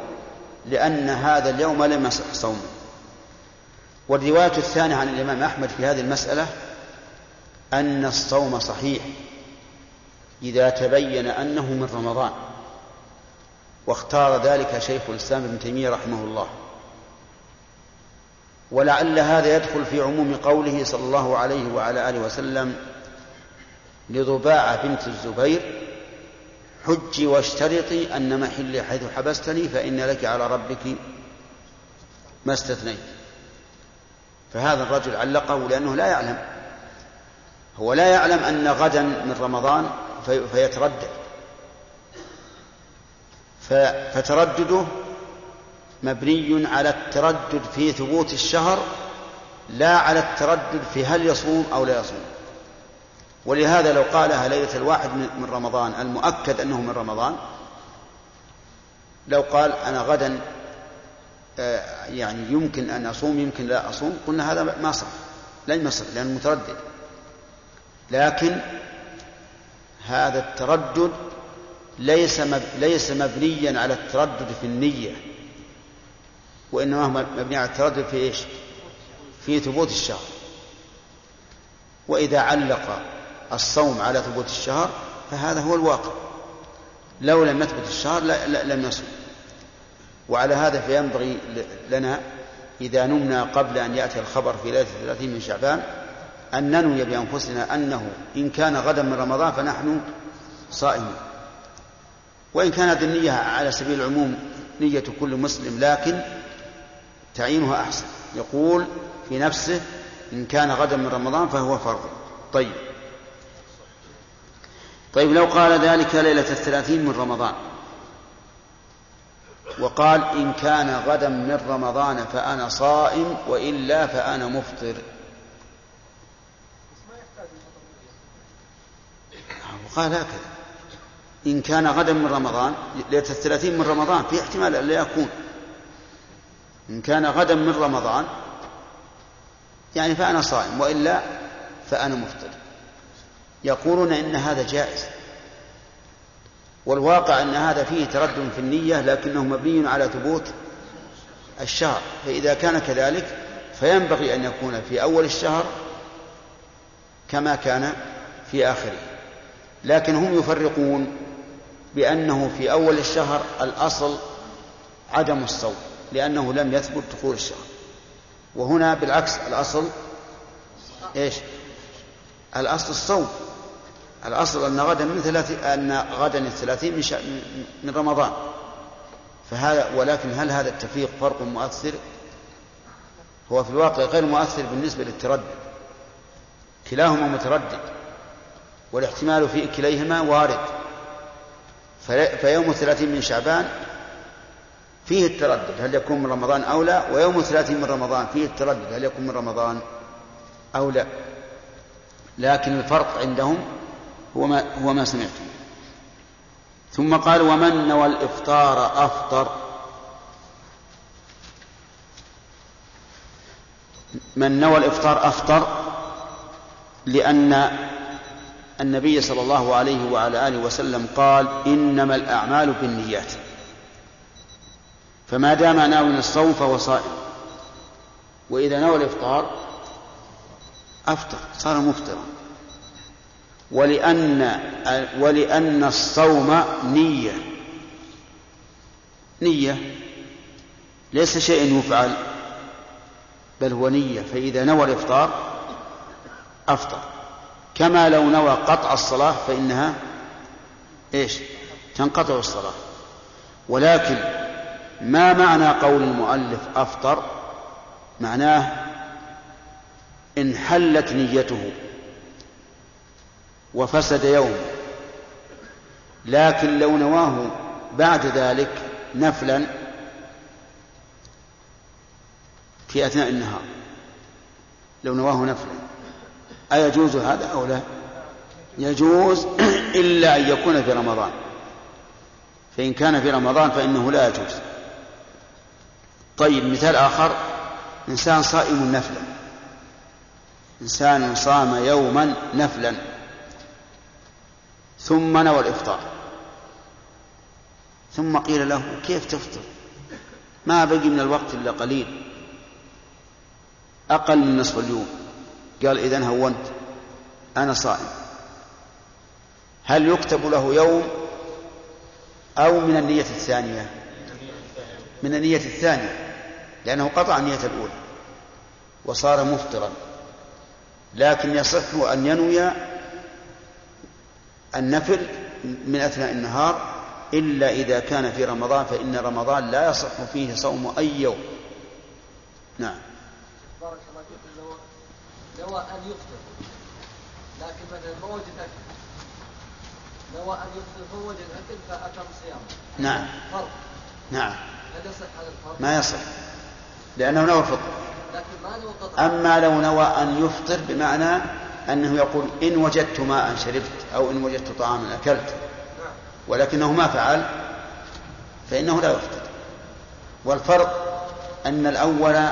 لأن هذا اليوم لم يصح صومه. والرواية الثانية عن الإمام أحمد في هذه المسألة أن الصوم صحيح إذا تبين أنه من رمضان واختار ذلك شيخ الإسلام ابن تيمية رحمه الله. ولعل هذا يدخل في عموم قوله صلى الله عليه وعلى آله وسلم لضباعة بنت الزبير حجي واشترطي أن محلي حيث حبستني فإن لك على ربك ما استثنيت. فهذا الرجل علقه لأنه لا يعلم. هو لا يعلم أن غدا من رمضان في فيتردد. فتردده مبني على التردد في ثبوت الشهر لا على التردد في هل يصوم أو لا يصوم. ولهذا لو قالها ليلة الواحد من رمضان المؤكد أنه من رمضان لو قال أنا غدا آه، يعني يمكن أن أصوم يمكن لا أصوم قلنا هذا ما صح لن يصح لأنه متردد لكن هذا التردد ليس ليس مبنيا على التردد في النية وإنما هو مبني على التردد في إيش؟ في ثبوت الشهر وإذا علق الصوم على ثبوت الشهر فهذا هو الواقع. لو لم يثبت الشهر لم يصوم وعلى هذا فينبغي لنا إذا نمنا قبل أن يأتي الخبر في ليلة الثلاثين من شعبان أن ننوي بأنفسنا أنه إن كان غدا من رمضان فنحن صائمون. وإن كانت النية على سبيل العموم نية كل مسلم لكن تعيينها أحسن. يقول في نفسه إن كان غدا من رمضان فهو فرض. طيب. طيب لو قال ذلك ليلة الثلاثين من رمضان وقال إن كان غدا من رمضان فأنا صائم وإلا فأنا مفطر. وقال هكذا. إن كان غدا من رمضان ليلة الثلاثين من رمضان في احتمال أن لا يكون. إن كان غدا من رمضان يعني فأنا صائم وإلا فأنا مفطر. يقولون إن هذا جائز. والواقع أن هذا فيه تردد في النية لكنه مبني على ثبوت الشهر. فإذا كان كذلك فينبغي أن يكون في أول الشهر كما كان في آخره. لكن هم يفرقون بأنه في أول الشهر الأصل عدم الصوم لأنه لم يثبت دخول الشهر. وهنا بالعكس الأصل إيش؟ الأصل الصوم. الأصل أن غدا من ثلاث أن غدا الثلاثين من. من رمضان فهذا ولكن هل هذا التفريق فرق مؤثر؟ هو في الواقع غير مؤثر بالنسبة للتردد كلاهما متردد والاحتمال في كليهما وارد فيوم الثلاثين من شعبان فيه التردد هل يكون من رمضان أو لا ويوم الثلاثين من رمضان فيه التردد هل يكون من رمضان أو لا لكن الفرق عندهم هو ما, هو ما سمعتم ثم قال ومن نوى الإفطار أفطر. من نوى الإفطار أفطر لأن النبي صلى الله عليه وعلى آله وسلم قال إنما الأعمال بالنيات. فما دام ناوي الصوم فهو صائم. وإذا نوى الإفطار أفطر صار مفطرا. ولأن ولأن الصوم نية. نية. ليس شيء يفعل بل هو نية. فإذا نوى الإفطار أفطر. كما لو نوى قطع الصلاة فإنها إيش؟ تنقطع الصلاة. ولكن ما معنى قول المؤلف أفطر؟ معناه انحلت نيته. وفسد يوم. لكن لو نواه بعد ذلك نفلا في أثناء النهار. لو نواه نفلا. أيجوز هذا أو لا؟ يجوز [CLEARS THROAT] إلا أن يكون في رمضان. فإن كان في رمضان فإنه لا يجوز. طيب مثال آخر. إنسان صائم نفلا. إنسان صام يوما نفلا. ثم نوى الإفطار. ثم قيل له كيف تفطر؟ ما بقي من الوقت إلا قليل. أقل من نصف اليوم. قال إذا هونت. أنا صائم. هل يكتب له يوم أو من النية الثانية؟ من النية الثانية. لأنه قطع النية الأولى. وصار مفطرا. لكن يصح أن ينوي النفل من أثناء النهار إلا إذا كان في رمضان فإن رمضان لا يصح فيه صوم أي يوم. نعم. بارك الله فيك. نوى أن يفطر. لكن مثلا ما وجد اكل نوى أن يفطر فوجد اكل فأتم صيام نعم. فرض. نعم. هل يصح هذا الفرض؟ ما يصح. لأنه نوى الفطر. لكن ما نوى قطع أما لو نوى أن يفطر بمعنى أنه يقول إن وجدت ماء شربت أو إن وجدت طعاما أكلت ولكنه ما فعل فإنه لا يفطر والفرق أن الأول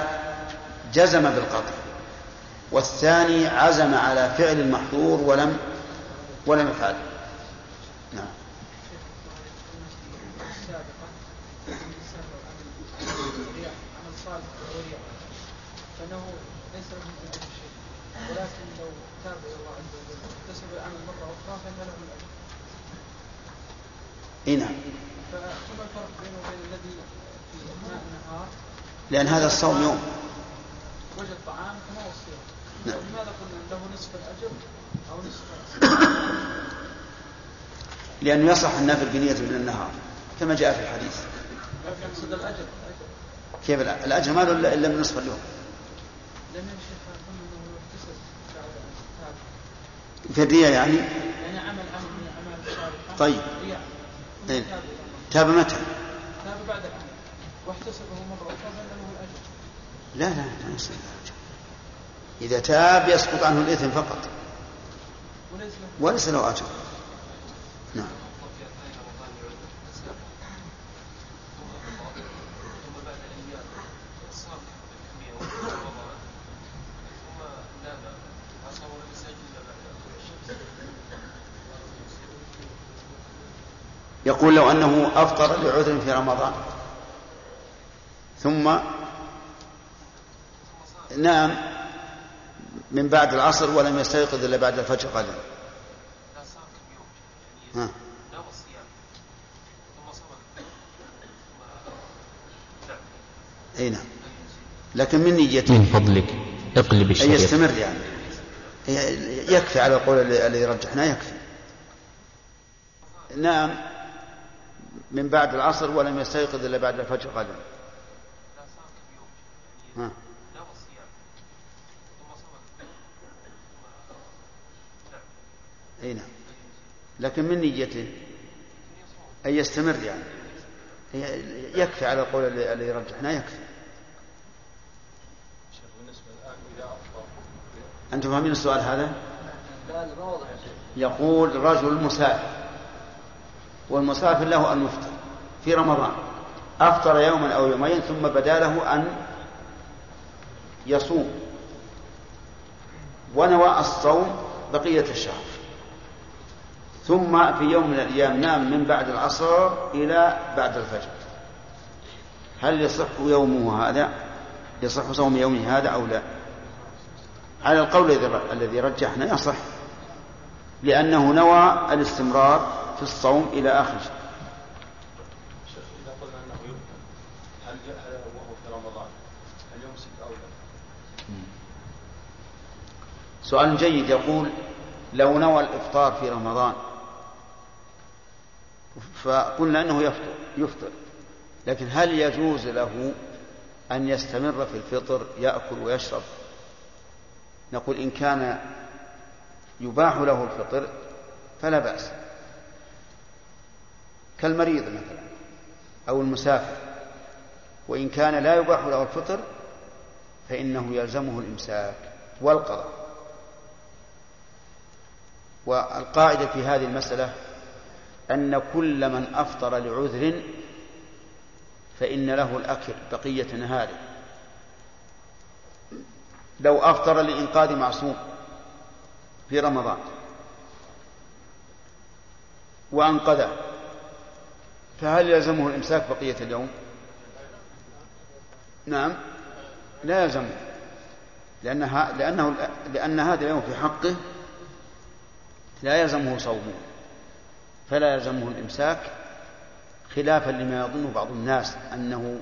جزم بالقطع والثاني عزم على فعل المحظور ولم ولم يفعل. نعم. فإنه ليس ولكن تاب إلى الله عز وجل واكتسب العمل مرة أخرى فان له الاجر إي نعم. فما الفرق بينه وبين الذي في اثناء النهار لأن هذا الصوم يوم. وجد طعام كما هو الصيام. نعم. لماذا قلنا له نصف الأجر أو نصف لأنه يصح النافل بنية من النهار كما جاء في الحديث. لكن الأجر. كيف الأ- الأجر ما له إلا من نصف اليوم. لأن الشيخ قلنا انه اكتسب بعد ان تاب في الرياء يعني؟ يعني عمل عمل من الأعمال الصالحة. طيب. رياء إيه. تاب متى؟ تاب بعد العمل. واحتسبه مرة أخرى الأجر. لا لا إذا تاب يسقط عنه الإثم فقط. وليس له وليس له أجر نعم ثم بعد أيام صام كميه وفي رمضان ثم نام عصر ولم يستيقظ الا بعد طلوع الشمس يقول لو أنه أفطر لعذر في رمضان. ثم نام من بعد العصر ولم يستيقظ إلا بعد الفجر غدا ها. ثم نعم. نعم لكن من نيته من فضلك. اقلب أن الشريط. يستمر يعني. يكفي على القول الذي رجحناه يكفي. نام من بعد العصر ولم يستيقظ إلا بعد الفجر غدا يعني ها. ثم صام نعم. لكن من نيته؟ أن يستمر يعني. يكفي على القول الذي رجحناه يكفي. أنتم فاهمين السؤال هذا؟ يقول رجل مسافر. والمسافر له أن يفطر في رمضان. أفطر يوما أو يومين ثم بدا له أن يصوم. ونوى الصوم بقية الشهر. ثم في يوم من الأيام نام من بعد العصر إلى بعد الفجر. هل يصح يومه هذا؟ يصح صوم يومه هذا أو لا؟ على القول الذي- رجحنا يصح لأنه نوى الاستمرار في الصوم إلى آخر. لا؟ سؤال جيد يقول لو نوى الإفطار في رمضان فقلنا أنه يفطر يفطر. لكن هل يجوز له أن يستمر في الفطر يأكل ويشرب؟ نقول إن كان يباح له الفطر فلا بأس. كالمريض مثلا أو المسافر وإن كان لا يباح له الفطر فإنه يلزمه الإمساك والقضاء. والقاعدة في هذه المسألة أن كل من أفطر لعذر فإن له الأكل بقية نهاره. لو أفطر لإنقاذ معصوم في رمضان وأنقذه فهل يلزمه الإمساك بقية اليوم؟ نعم. لا يلزمه. لأنها لأنه لأن هذا اليوم في حقه لا يلزمه صومه. فلا يلزمه الإمساك خلافا لما يظن بعض الناس أنه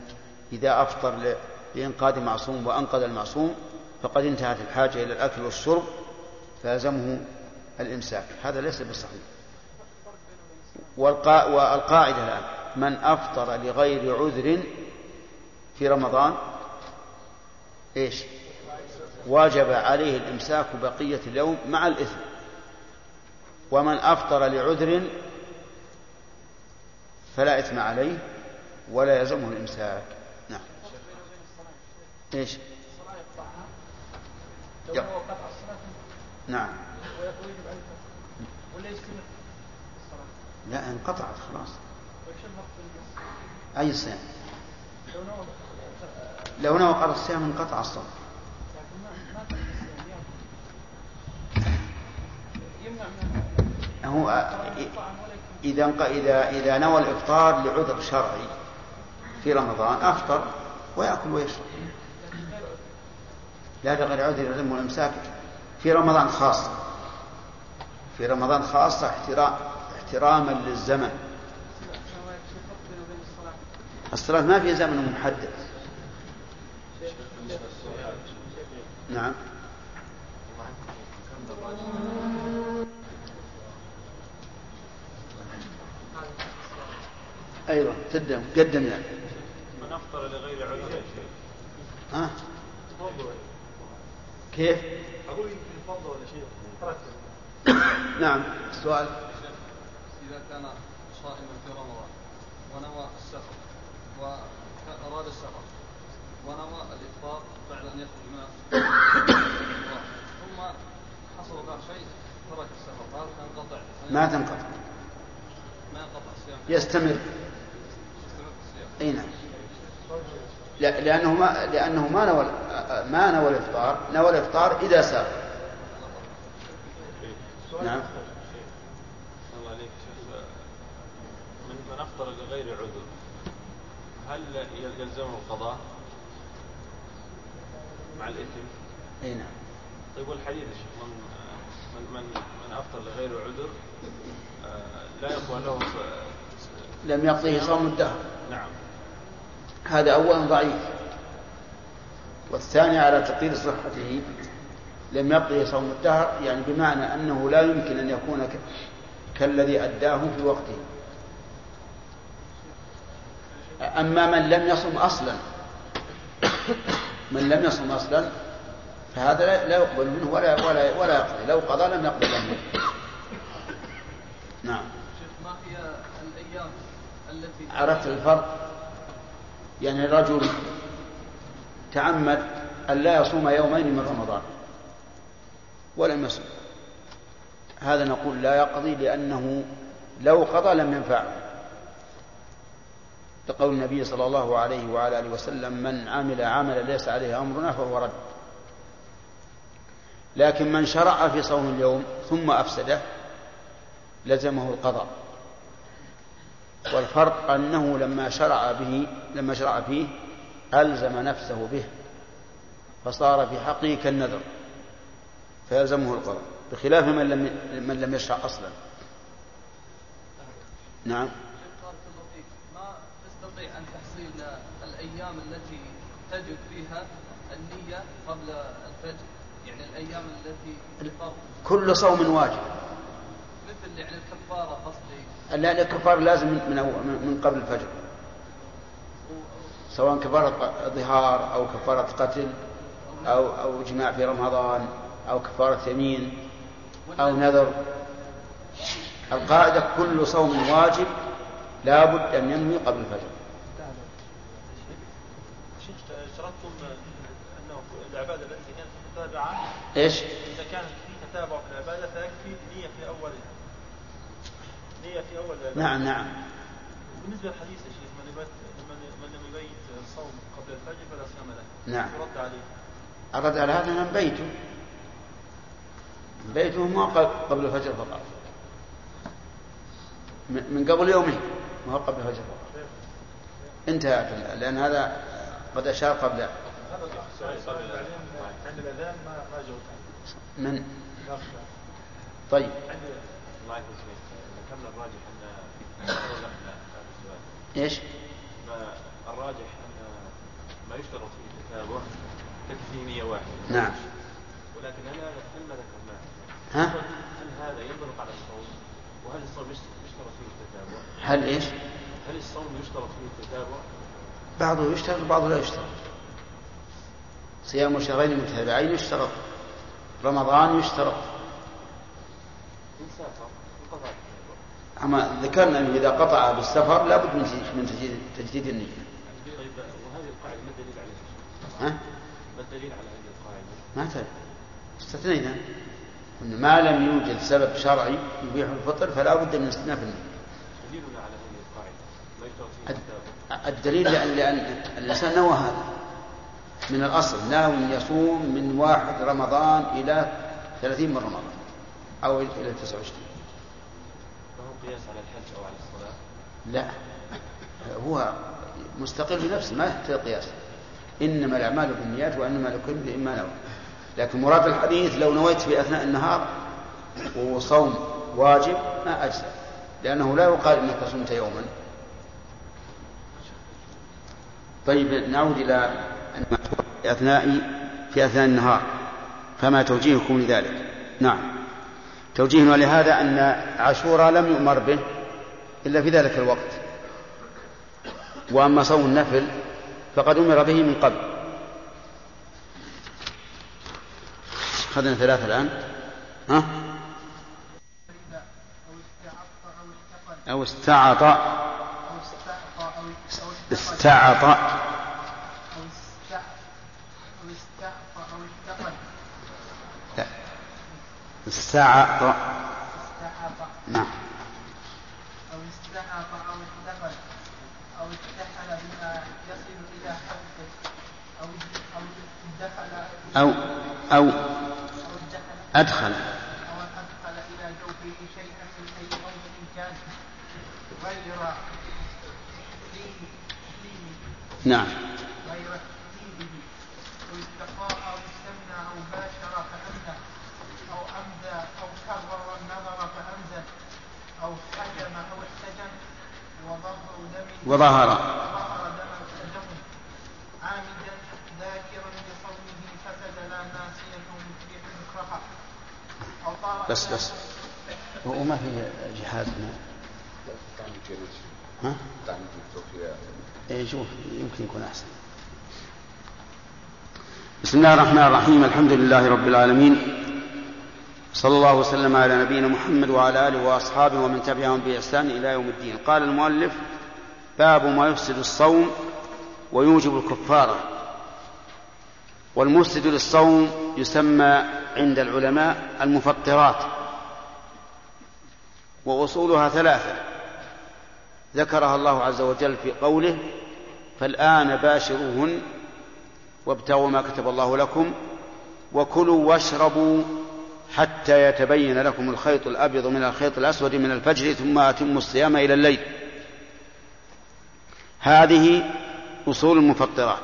إذا أفطر لإنقاذ معصوم وأنقذ المعصوم فقد انتهت الحاجة إلى الأكل والشرب فيلزمه الإمساك. هذا ليس بالصحيح. والقا... والقاعدة الآن. من أفطر لغير عذر في رمضان إيش؟ وجب عليه الإمساك بقية اليوم مع الإثم. ومن أفطر لعذر فلا إثم عليه ولا يلزمه الإمساك. نعم. إيش؟ نعم. ولا لا انقطعت خلاص. أي صيام؟ لو نوى قضى الصيام انقطع الصوم. هو يكون. إذا إذا إذا نوى الإفطار لعذر شرعي في رمضان أفطر ويأكل ويشرب. لا بغير عذر يلزمه الإمساك في رمضان خاصة. في رمضان خاصة احترام. احتراما للزمن. الصلاة ما في زمن محدد. نعم. أيوة قدم قدم يعني. من أفطر لغير عذر يا شيخ؟ ها؟ كيف؟ أقول يمكن فضل ولا شيء نعم السؤال إذا كان صائما في رمضان ونوى السفر وأراد السفر ونوى الإفطار بعد أن يخرج من. ثم حصل له شيء ترك السفر فهل تنقطع؟ ما تنقطع. ما ينقطع الصيام؟ يستمر. يستمر الصيام. أي نعم. لأنه ما لأنه ما نوى ما نوى الإفطار نوى الإفطار إذا سافر. نعم الله عليك شيخ افطر لغير عذر. هل يلزمه القضاء مع الإثم؟ أي نعم. طيب والحديث يا شيخ من من من, من أفطر لغير عذر آه، لا يقوى له لم يقضيه صوم الدهر. نعم. هذا أولا ضعيف. والثاني على تقدير صحته لم يقضي صوم الدهر يعني بمعنى أنه لا يمكن أن يكون كالذي أداه في وقته. أما من لم يصم أصلا من لم يصم أصلا فهذا لا- يقبل منه ولا ولا ولا يقضي لو قضى لم يقضي منه. نعم. شيخ ما هي الأيام التي عرفت الفرق؟ يعني الرجل تعمد أن لا يصوم يومين من رمضان ولم يصوم هذا نقول لا يقضي لأنه لو قضى لم ينفعه. لقول النبي صلى الله عليه وعلى آله وسلم من عمل عملا ليس عليه أمرنا فهو رد. لكن من شرع في صوم اليوم ثم أفسده لزمه القضاء. والفرق أنه لما شرع به لما شرع فيه ألزم نفسه به فصار في حقه كالنذر فيلزمه القضاء بخلاف من لم من لم يشرع أصلا. نعم شيخ بارك الله فيك ما تستطيع أن تحصيل الأيام التي تجب فيها النية قبل الفجر. يعني الأيام التي كل صوم واجب. مثل يعني الكفارة قصدي. لا الكفار لازم من من من قبل الفجر. سواء كفارة ظهار أو كفارة قتل أو أو جماع في رمضان أو كفارة يمين أو نذر. القاعدة كل صوم واجب لا بد أن ينوي قبل الفجر شيخ اشترطتم انه العبادة التي كانت متابعه إيش؟ إذا كان في تتابع في العبادة فيكفي نيه في اولها نيه في أول العبادة. نعم نعم. بالنسبة للحديث يا شيخ من من من لم يبيت الصوم قبل الفجر فلا صيام له. نعم. يرد عليه. الرد على هذا من بيته. بيته ما قبل الفجر فقط. من قبل يومين ما هو قبل الفجر انتهى لأن هذا قد أشار قبل هذا من طيب الله يحفظك ذكرنا الراجح ان إيش؟ ما الراجح ان ما يشترط فيه التتابع تكفي نية واحدة نعم ولكن هل هل ما ذكرناه ها؟ هل هذا ينطبق على الصوم وهل الصوم يشترط فيه التتابع؟ هل إيش؟ هل الصوم يشترط فيه التتابع؟ بعضه يشترط وبعضه لا يشترط صيام شهرين متتابعين يشترط. رمضان يشترط. أما ذكرنا أنه إذا قطع بالسفر لابد من من تجديد تجديد النية. طيب وهذه القاعدة ما الدليل عليها؟ ها؟ ما الدليل على هذه القاعدة؟ ما تدري استثنينا. أن ما لم يوجد سبب شرعي يبيح الفطر فلا بد من استثناء في النية. دليلنا على هذه القاعدة. ما الدليل لأن, لأن الإنسان نوى هذا. من الأصل ناوي يصوم من واحد رمضان إلى ثلاثين من رمضان أو إلى تسعة وعشرين. فهو قياس على الحج أو على الصلاة؟ لا. هو مستقل بنفسه ما يحتاج قياس. إنما الأعمال بالنيات وإنما لكل امرئ ما نوى. لكن مراد الحديث لو نويت في أثناء النهار وصوم واجب ما أجزأ لأنه لا يقال إنك صمت يوما. طيب نعود إلى في أثناء في أثناء النهار. فما توجيهكم لذلك. نعم. توجيهنا لهذا أن عاشوراء لم يؤمر به إلا في ذلك الوقت. وأما صوم النفل فقد أمر به من قبل. أخذنا ثلاثة الآن. ها؟ أو استعط أو استعطى أو استعط أو استع أو استعطى أو استقل لا استعط استعطى نعم. أو استعط أو استقل أو اتحل بما يصل إلى حده أو أدخل. أو أو أدخل أو أدخل إلى جوفه شيئا من أي موضع كان غير نعم غير تكذيبه أو استقاء أو استمنى أو باشر فأمنى أو أمدى أو كرر النظر فأمزى أو حجم أو احتجم وظهر دم وظهر وظهر دم دم عامدا ذاكرا لصومه فسد لا ناسيا أو مفلح مكرها أو طار بس بس وما في جهاد هنا ها؟ اي شوف يمكن يكون أحسن. بسم الله الرحمن الرحيم. الحمد لله رب العالمين. صلى الله وسلم على نبينا محمد وعلى آله وأصحابه ومن تبعهم بإحسان إلى يوم الدين. قال المؤلف باب ما يفسد الصوم ويوجب الكفاره والمفسد للصوم يسمى عند العلماء المفطرات. وأصولها ثلاثة. ذكرها الله عز وجل في قوله فالآن باشروهن وابتغوا ما كتب الله لكم وكلوا واشربوا حتى يتبين لكم الخيط الأبيض من الخيط الأسود من الفجر ثم أتموا الصيام إلى الليل. هذه أصول المفطرات.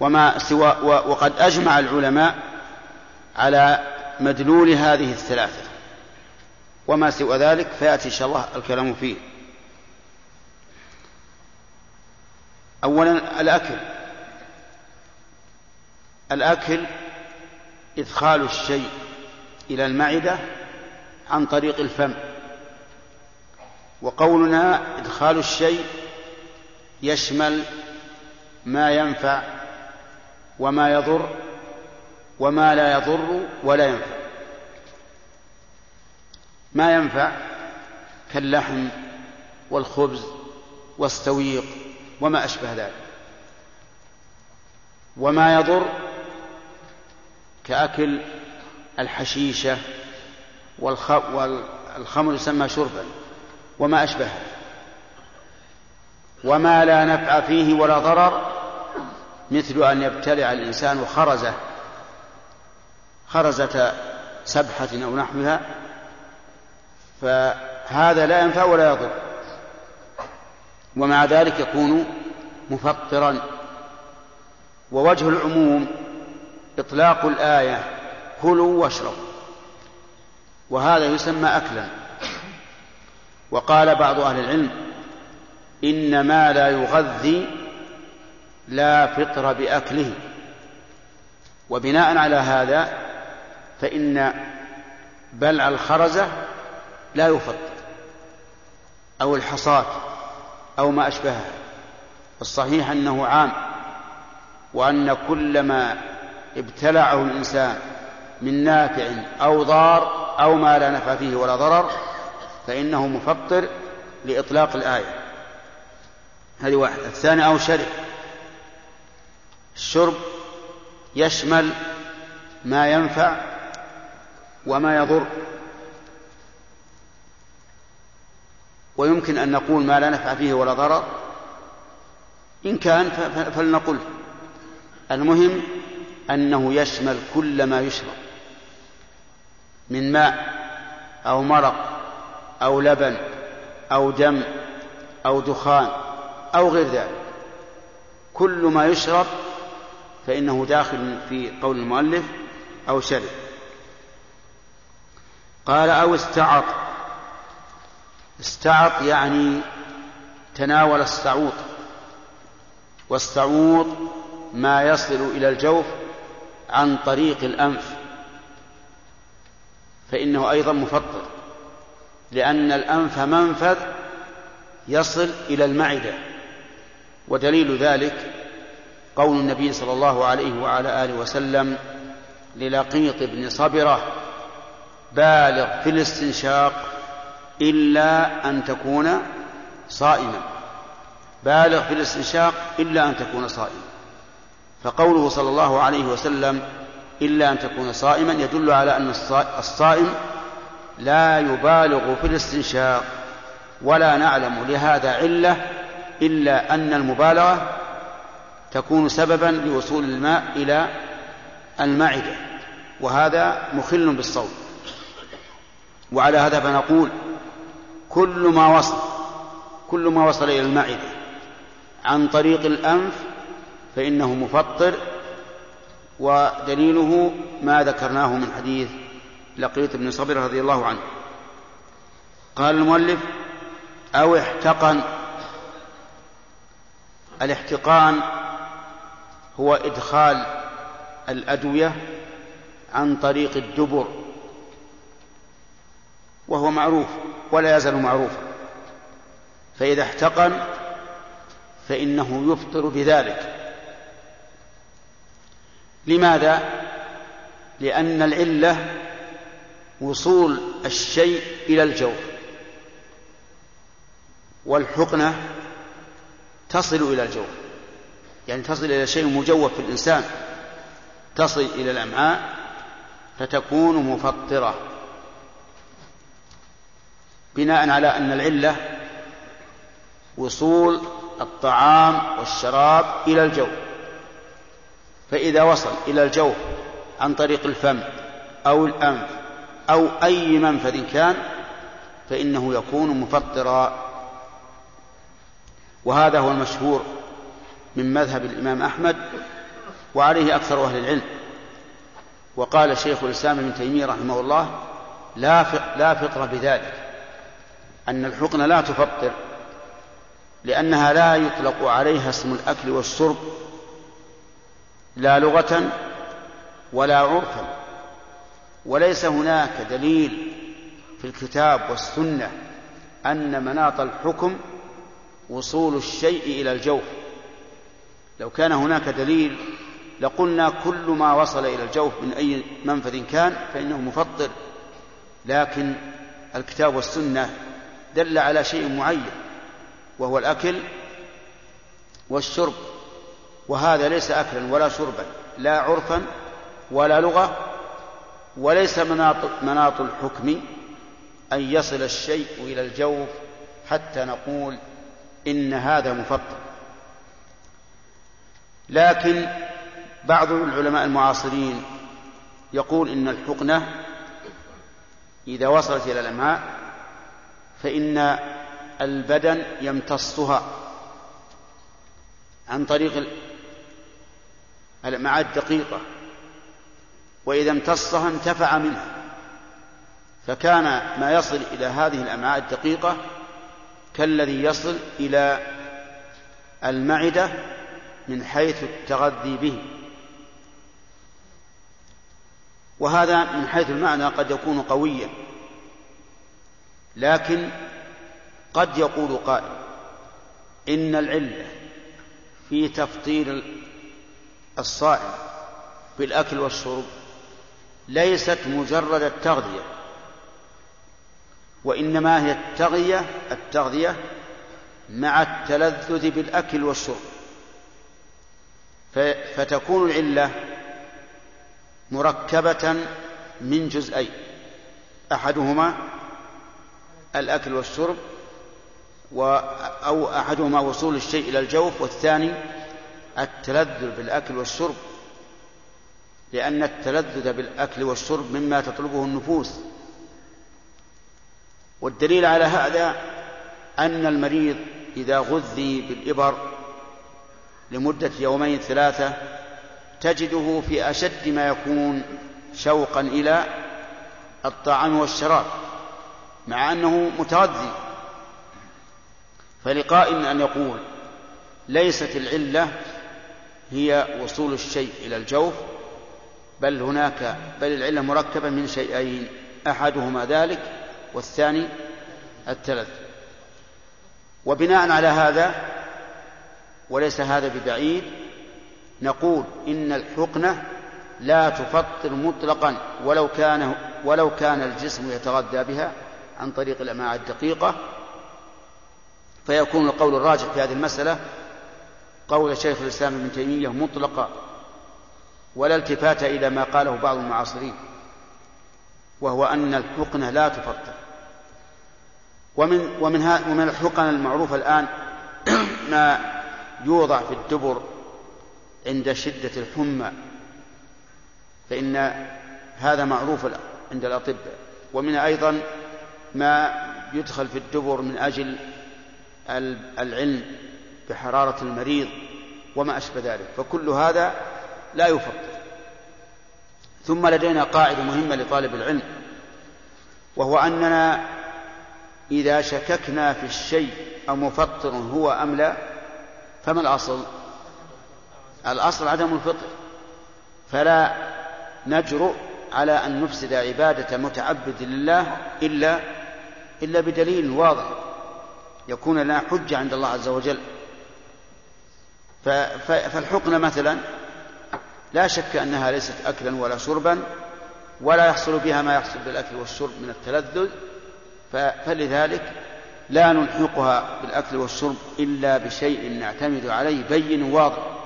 وما سوى وقد أجمع العلماء على مدلول هذه الثلاثة. وما سوى ذلك فيأتي إن شاء الله الكلام فيه. أولا الأكل. الأكل إدخال الشيء إلى المعدة عن طريق الفم. وقولنا إدخال الشيء يشمل ما ينفع وما يضر وما لا يضر ولا ينفع. ما ينفع كاللحم والخبز والسويق وما أشبه ذلك. وما يضر كأكل الحشيشة والخمر يسمى شربا وما أشبهه وما لا نفع فيه ولا ضرر مثل أن يبتلع الإنسان خرزة خرزة سبحة أو نحوها فهذا لا ينفع ولا يضر. ومع ذلك يكون مفطرا. ووجه العموم إطلاق الآية كلوا واشربوا. وهذا يسمى أكلا. وقال بعض أهل العلم إن ما لا يغذي لا فطر بأكله. وبناء على هذا فإن بلع الخرزة لا يفطر أو الحصاة أو ما أشبهها الصحيح أنه عام وأن كل ما ابتلعه الإنسان من نافع أو ضار أو ما لا نفع فيه ولا ضرر فإنه مفطر لإطلاق الآية. هذه واحدة. الثاني أو شرب الشرب يشمل ما ينفع وما يضر. ويمكن أن نقول ما لا نفع فيه ولا ضرر. إن كان فلنقل. المهم أنه يشمل كل ما يشرب. من ماء أو مرق أو لبن أو دم أو دخان أو غير ذلك. كل ما يشرب فإنه داخل في قول المؤلف أو شرب. قال أو استعط. استعط يعني تناول السعوط والسعوط ما يصل إلى الجوف عن طريق الأنف فإنه أيضا مفطر لأن الأنف منفذ يصل إلى المعدة ودليل ذلك قول النبي صلى الله عليه وعلى آله وسلم للقيط بن صبرة بالغ في الاستنشاق إلا أن تكون صائما. بالغ في الاستنشاق إلا أن تكون صائما. فقوله صلى الله عليه وسلم إلا أن تكون صائما يدل على أن الصائم لا يبالغ في الاستنشاق ولا نعلم. لهذا علة إلا أن المبالغة تكون سببا لوصول الماء إلى المعدة وهذا مخل بالصوم. وعلى هذا فنقول كل ما وصل كل ما وصل إلى المعدة عن طريق الأنف فإنه مفطر ودليله ما ذكرناه من حديث لقيط بن صبر رضي الله عنه. قال المؤلف أو احتقن. الاحتقان هو إدخال الأدوية عن طريق الدبر وهو معروف. ولا يزال معروفا. فإذا احتقن فإنه يفطر بذلك. لماذا؟ لأن العلة وصول الشيء إلى الجوف. والحقنة تصل إلى الجوف. يعني تصل إلى شيء مجوف في الإنسان. تصل إلى الأمعاء فتكون مفطرة. بناء على أن العلة وصول الطعام والشراب إلى الجوف فإذا وصل إلى الجوف عن طريق الفم أو الأنف أو أي منفذ كان فإنه يكون مفطرا. وهذا هو المشهور من مذهب الإمام أحمد وعليه أكثر أهل العلم. وقال شيخ الإسلام ابن تيمية رحمه الله لا لا فطر بذلك. أن الحقن لا تفطر لأنها لا يطلق عليها اسم الأكل والشرب لا لغة ولا عرفا. وليس هناك دليل في الكتاب والسنة أن مناط الحكم وصول الشيء إلى الجوف. لو كان هناك دليل لقلنا كل ما وصل إلى الجوف من أي منفذ كان فإنه مفطر لكن الكتاب والسنة دل على شيء معين وهو الأكل والشرب. وهذا ليس أكلا ولا شربا لا عرفا ولا لغة وليس مناط, مناط الحكم أن يصل الشيء إلى الجوف حتى نقول إن هذا مفطر. لكن بعض العلماء المعاصرين يقول إن الحقنة إذا وصلت إلى الأمعاء فإن البدن يمتصها عن طريق الأمعاء الدقيقة وإذا امتصها انتفع منها. فكان ما يصل إلى هذه الأمعاء الدقيقة كالذي يصل إلى المعدة من حيث التغذي به. وهذا من حيث المعنى قد يكون قويا. لكن قد يقول قائل إن العلة في تفطير الصائم بالأكل والشرب ليست مجرد التغذية وإنما هي التغذية التغذية مع التلذذ بالأكل والشرب. فتكون العلة مركبة من جزئين أحدهما الأكل والشرب أو أحدهما وصول الشيء إلى الجوف والثاني التلذذ بالأكل والشرب لأن التلذذ بالأكل والشرب مما تطلبه النفوس. والدليل على هذا أن المريض إذا غذي بالإبر لمدة يومين ثلاثة تجده في أشد ما يكون شوقا إلى الطعام والشراب. مع أنه متغذي فلقائل أن يقول ليست العلة هي وصول الشيء إلى الجوف بل هناك بل العلة مركبة من شيئين أحدهما ذلك والثاني التلذ وبناء على هذا وليس هذا ببعيد نقول إن الحقنة لا تفطر مطلقا ولو كان ولو كان الجسم يتغذى بها عن طريق الأمعاء الدقيقة فيكون القول الراجح في هذه المسألة قول شيخ الإسلام ابن تيمية مطلقا ولا التفات إلى ما قاله بعض المعاصرين وهو أن الحقنة لا تفطر. ومن ومن ومن الحقن المعروفة الآن [CLEARS THROAT] ما يوضع في الدبر عند شدة الحمى فإن هذا معروف عند الأطباء. ومن أيضا ما يدخل في الدبر من أجل العلم بحرارة المريض وما أشبه ذلك. فكل هذا لا يفطر ثم لدينا قاعدة مهمة لطالب العلم وهو أننا إذا شككنا في الشيء أمفطر هو أم لا فما الأصل؟ الأصل عدم الفطر. فلا نجرؤ على أن نفسد عبادة متعبد لله إلا إلا بدليل واضح يكون لنا حجة عند الله عز وجل. فالحقنة مثلا لا شك أنها ليست أكلا ولا شربا ولا يحصل بها ما يحصل بالأكل والشرب من التلذذ فلذلك لا نلحقها بالأكل والشرب إلا بشيء نعتمد عليه بين واضح.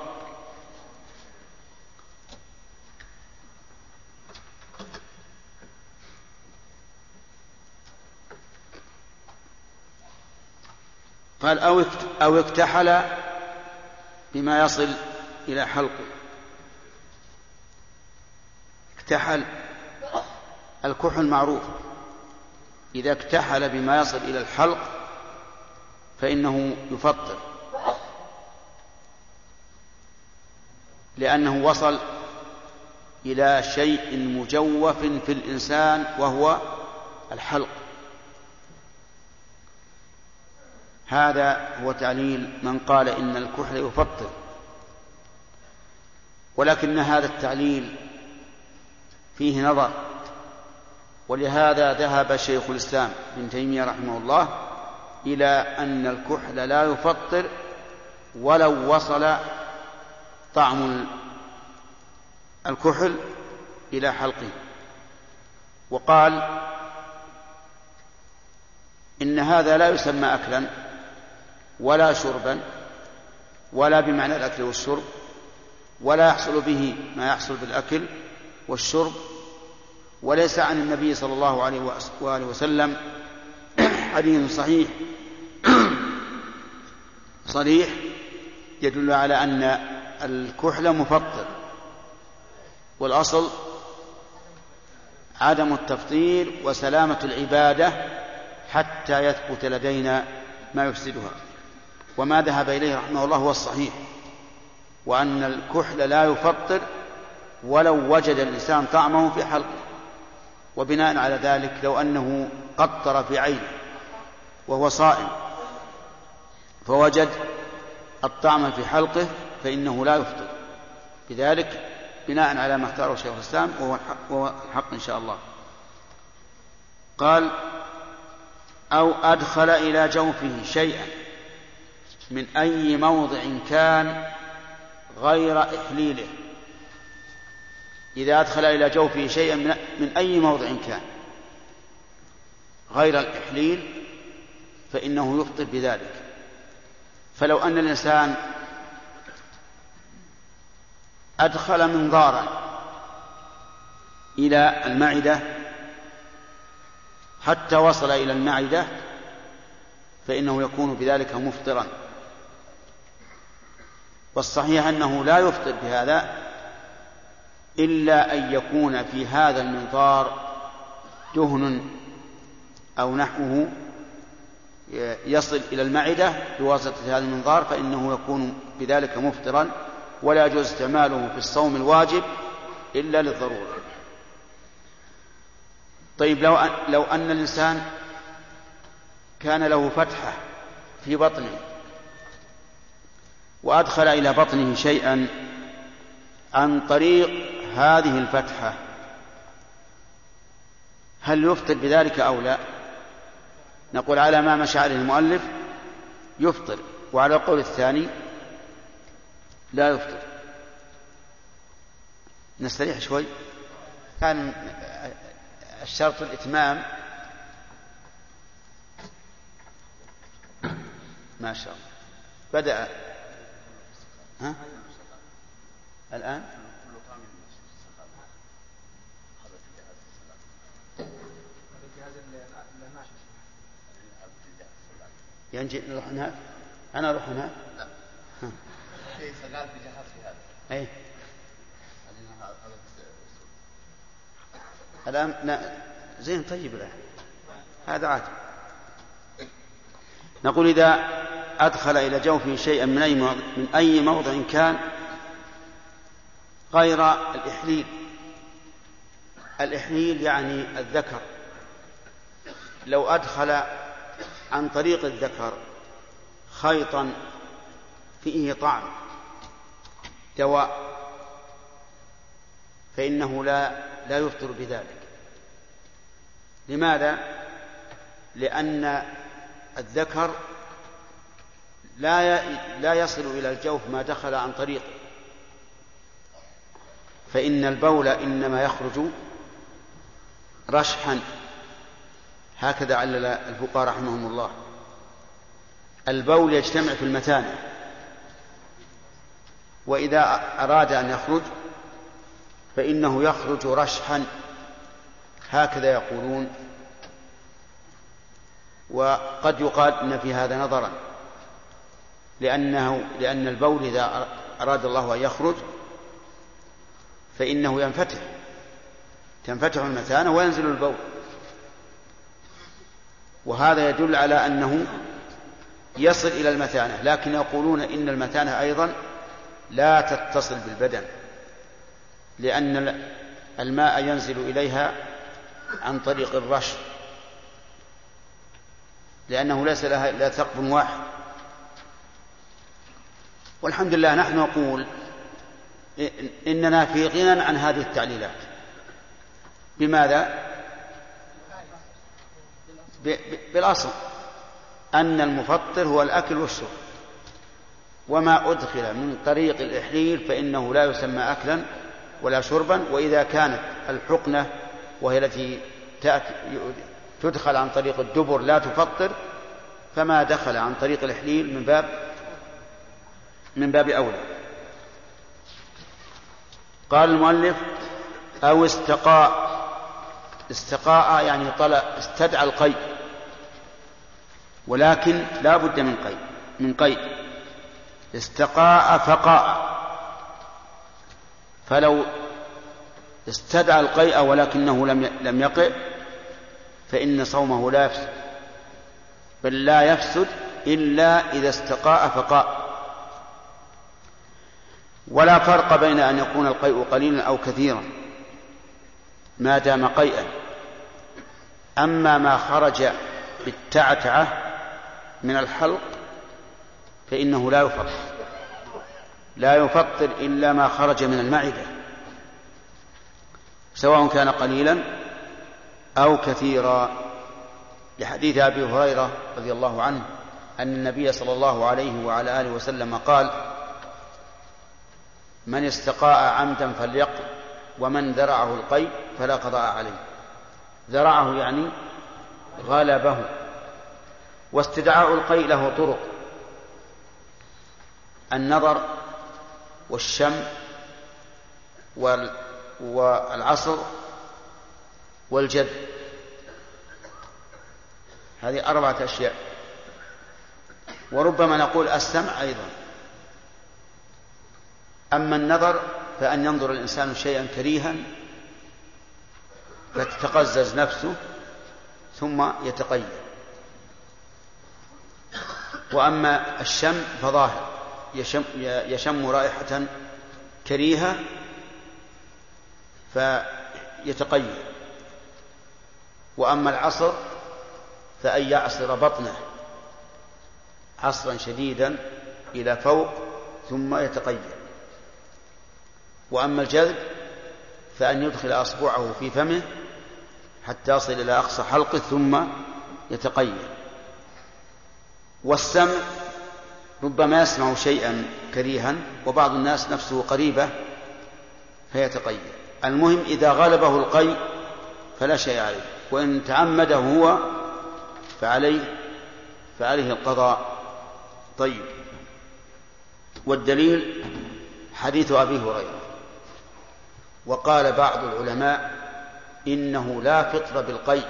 قال أو أو اكتحل بما يصل إلى حلقه. اكتحل. الكحل معروف. إذا اكتحل بما يصل إلى الحلق فإنه يفطر. لأنه وصل إلى شيء مجوف في الإنسان وهو الحلق. هذا هو تعليل من قال إن الكحل يفطر. ولكن هذا التعليل فيه نظر ولهذا ذهب شيخ الإسلام ابن تيمية رحمه الله إلى أن الكحل لا يفطر ولو وصل طعم الكحل إلى حلقه. وقال إن هذا لا يسمى أكلا ولا شربا ولا بمعنى الأكل والشرب ولا يحصل به ما يحصل بالأكل والشرب وليس عن النبي صلى الله عليه وآله وسلم. [CLEARS THROAT] حديث صحيح. [CLEARS THROAT] صريح يدل على أن الكحل مفطر والأصل عدم التفطير وسلامة العبادة حتى يثبت لدينا ما يفسدها. وما ذهب إليه رحمه الله هو الصحيح وأن الكحل لا يفطر ولو وجد الإنسان طعمه في حلقه وبناء على ذلك لو أنه قطر في عينه وهو صائم فوجد الطعم في حلقه فإنه لا يفطر. بذلك بناء على ما اختاره شيخ الإسلام وهو الحق إن شاء الله. قال أو أدخل إلى جوفه شيئا. من أي موضع كان غير إحليله. إذا أدخل إلى جوفه شيئا من أي موضع كان غير الإحليل فإنه يفطر بذلك. فلو أن الإنسان أدخل منظارا إلى المعدة حتى وصل إلى المعدة فإنه يكون بذلك مفطرا. والصحيح أنه لا يفطر بهذا إلا أن يكون في هذا المنظار دهن أو نحوه يصل إلى المعدة بواسطة هذا المنظار فإنه يكون بذلك مفطرا ولا يجوز استعماله في الصوم الواجب إلا للضرورة. طيب لو لو أن الإنسان كان له فتحة في بطنه وأدخل إلى بطنه شيئا عن طريق هذه الفتحة. هل يفطر بذلك أو لا؟ نقول على ما مشى عليه المؤلف يفطر وعلى القول الثاني لا يفطر. نستريح شوي. كان الشرط الإتمام. ما شاء الله. بدأ. ها؟ الآن؟ يعني نروح هناك؟ أنا أروح هناك؟ لا في هذا أي الآن لا زين طيب الآن. هذا عاد نقول إذا أدخل إلى جوفه شيئا من أي موضع, من أي موضع كان غير الإحليل. الإحليل يعني الذكر. لو أدخل عن طريق الذكر خيطا فيه طعم دواء فإنه لا لا يفطر بذلك. لماذا؟ لأن الذكر لا لا يصل إلى الجوف ما دخل عن طريقه فإن البول إنما يخرج رشحا. هكذا علل الفقهاء رحمهم الله. البول يجتمع في المثانة وإذا أراد أن يخرج فإنه يخرج رشحا. هكذا يقولون. وقد يقال إن في هذا نظرا. لأنه لأن البول إذا أراد الله أن يخرج فإنه ينفتح. تنفتح المثانة وينزل البول. وهذا يدل على أنه يصل إلى المثانة لكن يقولون إن المثانة أيضا لا تتصل بالبدن لأن الماء ينزل إليها عن طريق الرش لأنه ليس لها إلا ثقب واحد. والحمد لله نحن نقول إننا في غنى عن هذه التعليلات بماذا؟ بالأصل أن المفطر هو الأكل والشرب وما أدخل من طريق الإحليل فإنه لا يسمى أكلا ولا شربا وإذا كانت الحقنة وهي التي تدخل عن طريق الدبر لا تفطر فما دخل عن طريق الإحليل من باب من باب أولى. قال المؤلف أو استقاء. استقاء يعني طلع استدعى القيء ولكن لا بد من قيء من قيء استقاء فقاء. فلو استدعى القيء ولكنه لم لم يقئ فإن صومه لا يفسد. بل لا يفسد إلا إذا استقاء فقاء. ولا فرق بين أن يكون القيء قليلا أو كثيرا ما دام قيئا. أما ما خرج بالتعتعة من الحلق فإنه لا يفطر لا يفطر إلا ما خرج من المعدة سواء كان قليلا أو كثيرا. لحديث أبي هريرة رضي الله عنه أن النبي صلى الله عليه وعلى آله وسلم قال من استقاء عمدا فليقل ومن ذرعه القيء فلا قضاء عليه. ذرعه يعني غلبه. واستدعاء القيء له طرق. النظر والشم والعصر والجد. هذه أربعة أشياء. وربما نقول السمع أيضا. أما النظر فأن ينظر الإنسان شيئا كريها فتتقزز نفسه ثم يتقيد وأما الشم فظاهر يشم, يشم رائحة كريهة فيتقيد وأما العصر فأن يعصر بطنه عصرا شديدا إلى فوق ثم يتقيد وأما الجذب فأن يدخل أصبعه في فمه حتى يصل إلى أقصى حلقه ثم يتقيد والسمع ربما يسمع شيئا كريها وبعض الناس نفسه قريبة فيتقيد المهم إذا غلبه القي فلا شيء عليه وإن تعمده هو فعليه فعليه القضاء. طيب. والدليل حديث أبي هريرة. وقال بعض العلماء إنه لا فطر بالقي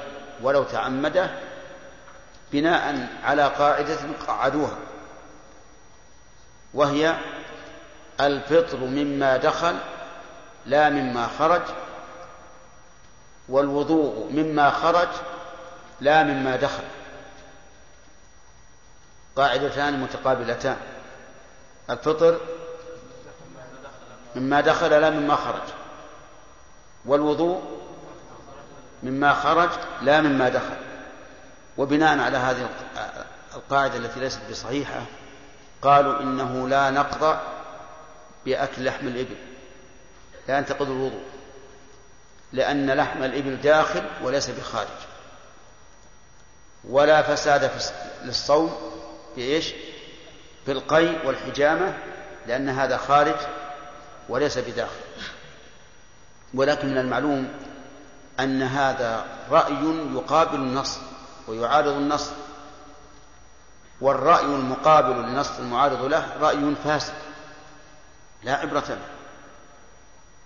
ولو تعمده بناء على قاعدة قعدوها وهي الفطر مما دخل لا مما خرج والوضوء مما خرج لا مما دخل. قاعدتان متقابلتان الفطر مما دخل لا مما خرج. والوضوء مما خرج لا مما دخل. وبناء على هذه القاعدة التي ليست بصحيحة قالوا إنه لا نقض بأكل لحم الإبل لا ينتقض الوضوء لأن لحم الإبل داخل وليس بخارج. ولا فساد للصوم في إيش في القي والحجامة لأن هذا خارج وليس بداخل. ولكن من المعلوم أن هذا رأي يقابل النص ويعارض النص والرأي المقابل للنص المعارض له رأي فاسد لا عبرة له.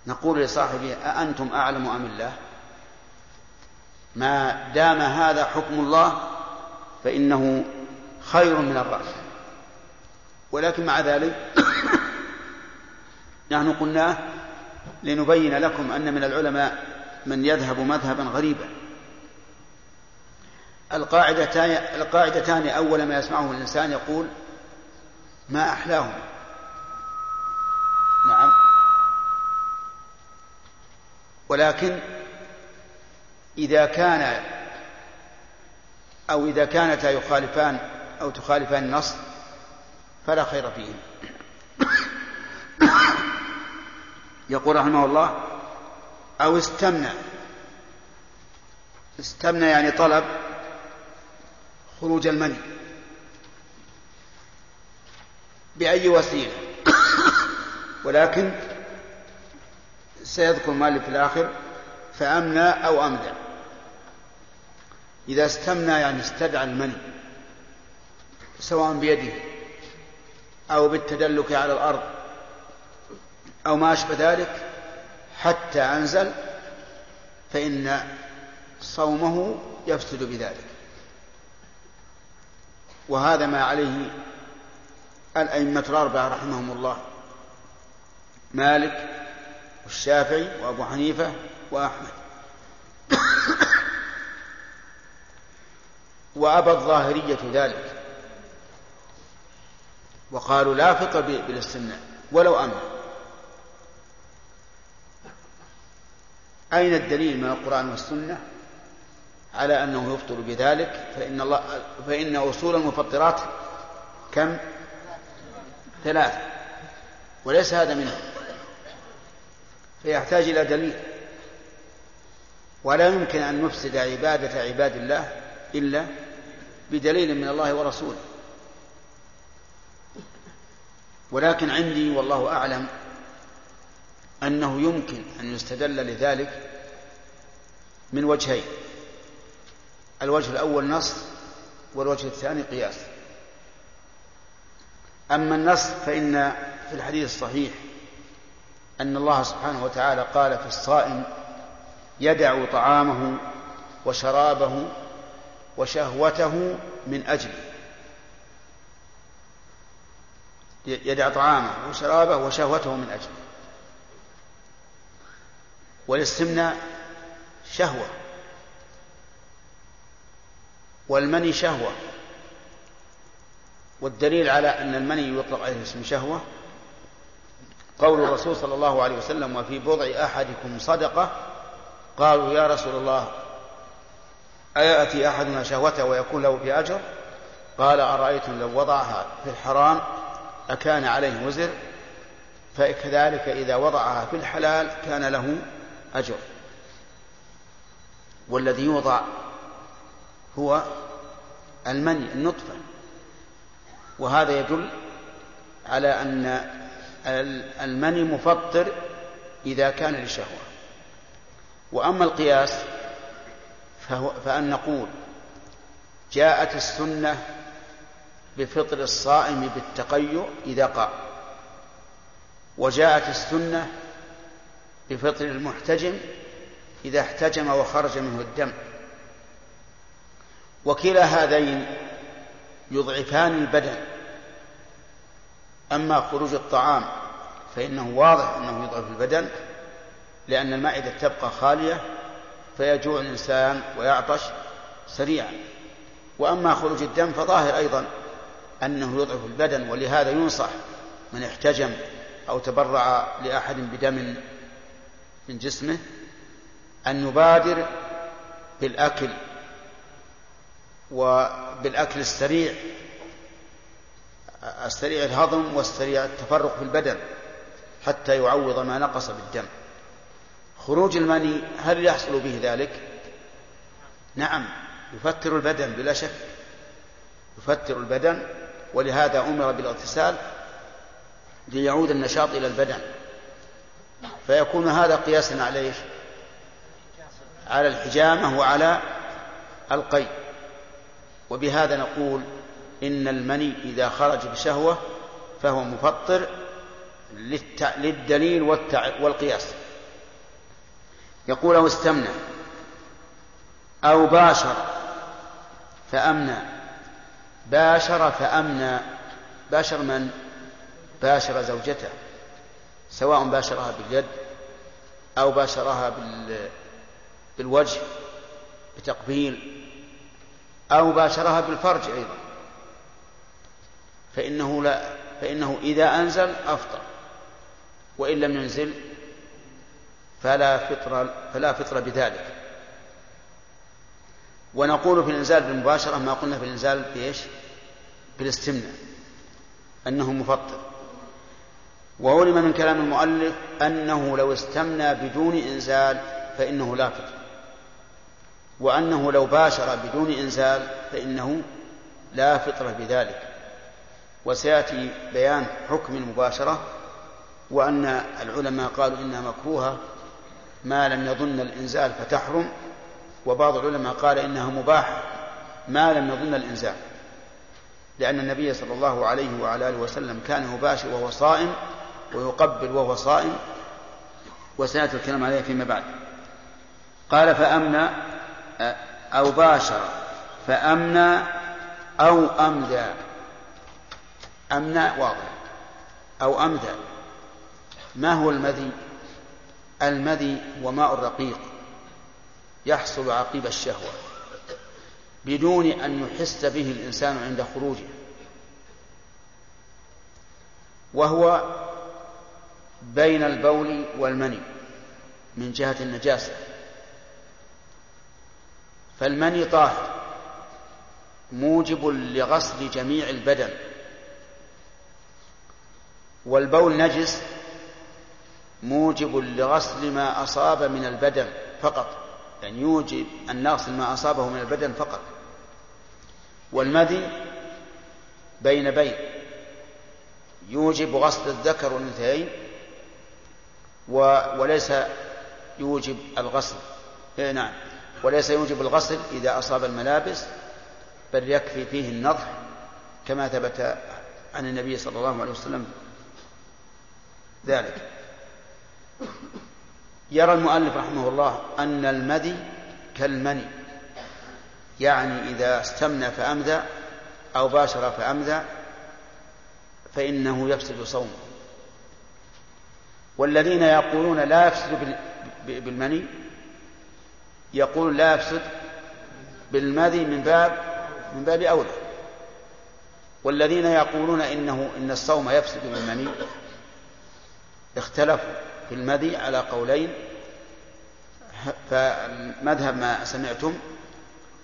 نقول لصاحبه أأنتم أعلم أم الله؟ ما دام هذا حكم الله فإنه خير من الرأي. ولكن مع ذلك [COUGHS] نحن قلناه لنبين لكم أن من العلماء من يذهب مذهبا غريبا. القاعدتان القاعدتان أول ما يسمعه الإنسان يقول ما أحلاهم. نعم. ولكن إذا كان أو إذا كانتا يخالفان أو تخالفان النص فلا خير فيهم. يقول رحمه الله أو استمنى. استمنى يعني طلب خروج المني. بأي وسيلة؟ ولكن سيذكر مالك في الآخر فأمنى أو أمدى إذا استمنى يعني استدعى المني سواء بيده أو بالتدلك على الأرض. أو ما أشبه ذلك حتى أنزل فإن صومه يفسد بذلك. وهذا ما عليه الأئمة الأربعة رحمهم الله مالك والشافعي وأبو حنيفة وأحمد. وأبى الظاهرية ذلك وقالوا لا فطر بالاستمناء ولو أمر. أين الدليل من القرآن والسنة؟ على أنه يفطر بذلك فإن الله فإن أصول المفطرات كم؟ ثلاثة وليس هذا منه فيحتاج إلى دليل. ولا يمكن أن نفسد عبادة عباد الله إلا بدليل من الله ورسوله. ولكن عندي والله أعلم أنه يمكن أن يستدل لذلك من وجهين. الوجه الأول نص والوجه الثاني قياس. أما النص فإن في الحديث الصحيح أن الله سبحانه وتعالى قال في الصائم يدع طعامه وشرابه وشهوته من أجله يدع طعامه وشرابه وشهوته من أجله والاستمناء شهوة. والمني شهوة. والدليل على أن المني يطلق عليه اسم شهوة قول الرسول صلى الله عليه وسلم وفي بضع أحدكم صدقة قالوا يا رسول الله أيأتي أحدنا شهوته ويكون له في أجر؟ قال أرأيتم لو وضعها في الحرام أكان عليه وزر؟ فكذلك إذا وضعها في الحلال كان له أجر. والذي يوضع هو المني النطفة. وهذا يدل على أن المني مفطر إذا كان للشهوة. وأما القياس فهو فأن نقول جاءت السنة بفطر الصائم بالتقيؤ إذا قام. وجاءت السنة بفطر المحتجم إذا احتجم وخرج منه الدم. وكلا هذين يضعفان البدن. أما خروج الطعام فإنه واضح أنه يضعف البدن لأن المعدة تبقى خالية فيجوع الإنسان ويعطش سريعا. وأما خروج الدم فظاهر أيضا أنه يضعف البدن ولهذا ينصح من احتجم أو تبرع لأحد بدم من جسمه أن يبادر بالأكل وبالأكل السريع السريع الهضم والسريع التفرق في البدن حتى يعوض ما نقص بالدم. خروج المني هل يحصل به ذلك؟ نعم يفتر البدن بلا شك يفتر البدن ولهذا أمر بالإغتسال ليعود النشاط إلى البدن. فيكون هذا قياسا على إيش؟ على الحجامة وعلى القي وبهذا نقول إن المني إذا خرج بشهوة فهو مفطر للدليل والقياس. يقول أو استمنى أو باشر فأمنى. باشر فأمنى. باشر من؟ باشر زوجته. سواء باشرها باليد أو باشرها بال بالوجه بتقبيل أو باشرها بالفرج أيضا. فإنه لا فإنه إذا أنزل أفطر وإن لم ينزل فلا فطر فلا فطر بذلك. ونقول في الإنزال بالمباشرة ما قلنا في الإنزال بإيش؟ بالاستمناء أنه مفطر. وعلم من كلام المؤلف أنه لو استمنى بدون إنزال فإنه لا فطر وأنه لو باشر بدون إنزال فإنه لا فطر بذلك. وسيأتي بيان حكم المباشرة وأن العلماء قالوا إنها مكروهة ما لم يظن الإنزال فتحرم وبعض العلماء قال إنها مباحة ما لم يظن الإنزال. لأن النبي صلى الله عليه وعلى آله وسلم كان يباشر وهو صائم ويقبل وهو صائم وسيأتي الكلام عليه فيما بعد. قال فأمنى أو باشر فأمنى أو أمدى. أمنى واضح. أو أمدى. ما هو المذي؟ المذي هو ماء الرقيق يحصل عقيب الشهوة بدون أن يحس به الإنسان عند خروجه وهو بين البول والمني من جهة النجاسة. فالمني طاهر موجب لغسل جميع البدن. والبول نجس موجب لغسل ما أصاب من البدن فقط. يعني يوجب أن نغسل ما أصابه من البدن فقط. والمذي بين بين يوجب غسل الذكر والأنثيين وليس يوجب الغسل. إيه نعم. وليس يوجب الغسل إذا أصاب الملابس بل يكفي فيه النضح كما ثبت عن النبي صلى الله عليه وسلم ذلك. يرى المؤلف رحمه الله أن المذي كالمني يعني إذا استمنى فأمذى أو باشر فأمذى فإنه يفسد صومه. والذين يقولون لا يفسد بالمني يقول لا يفسد بالمذي من باب من باب أولى. والذين يقولون إنه إن الصوم يفسد بالمني اختلفوا في المذي على قولين فمذهب ما سمعتم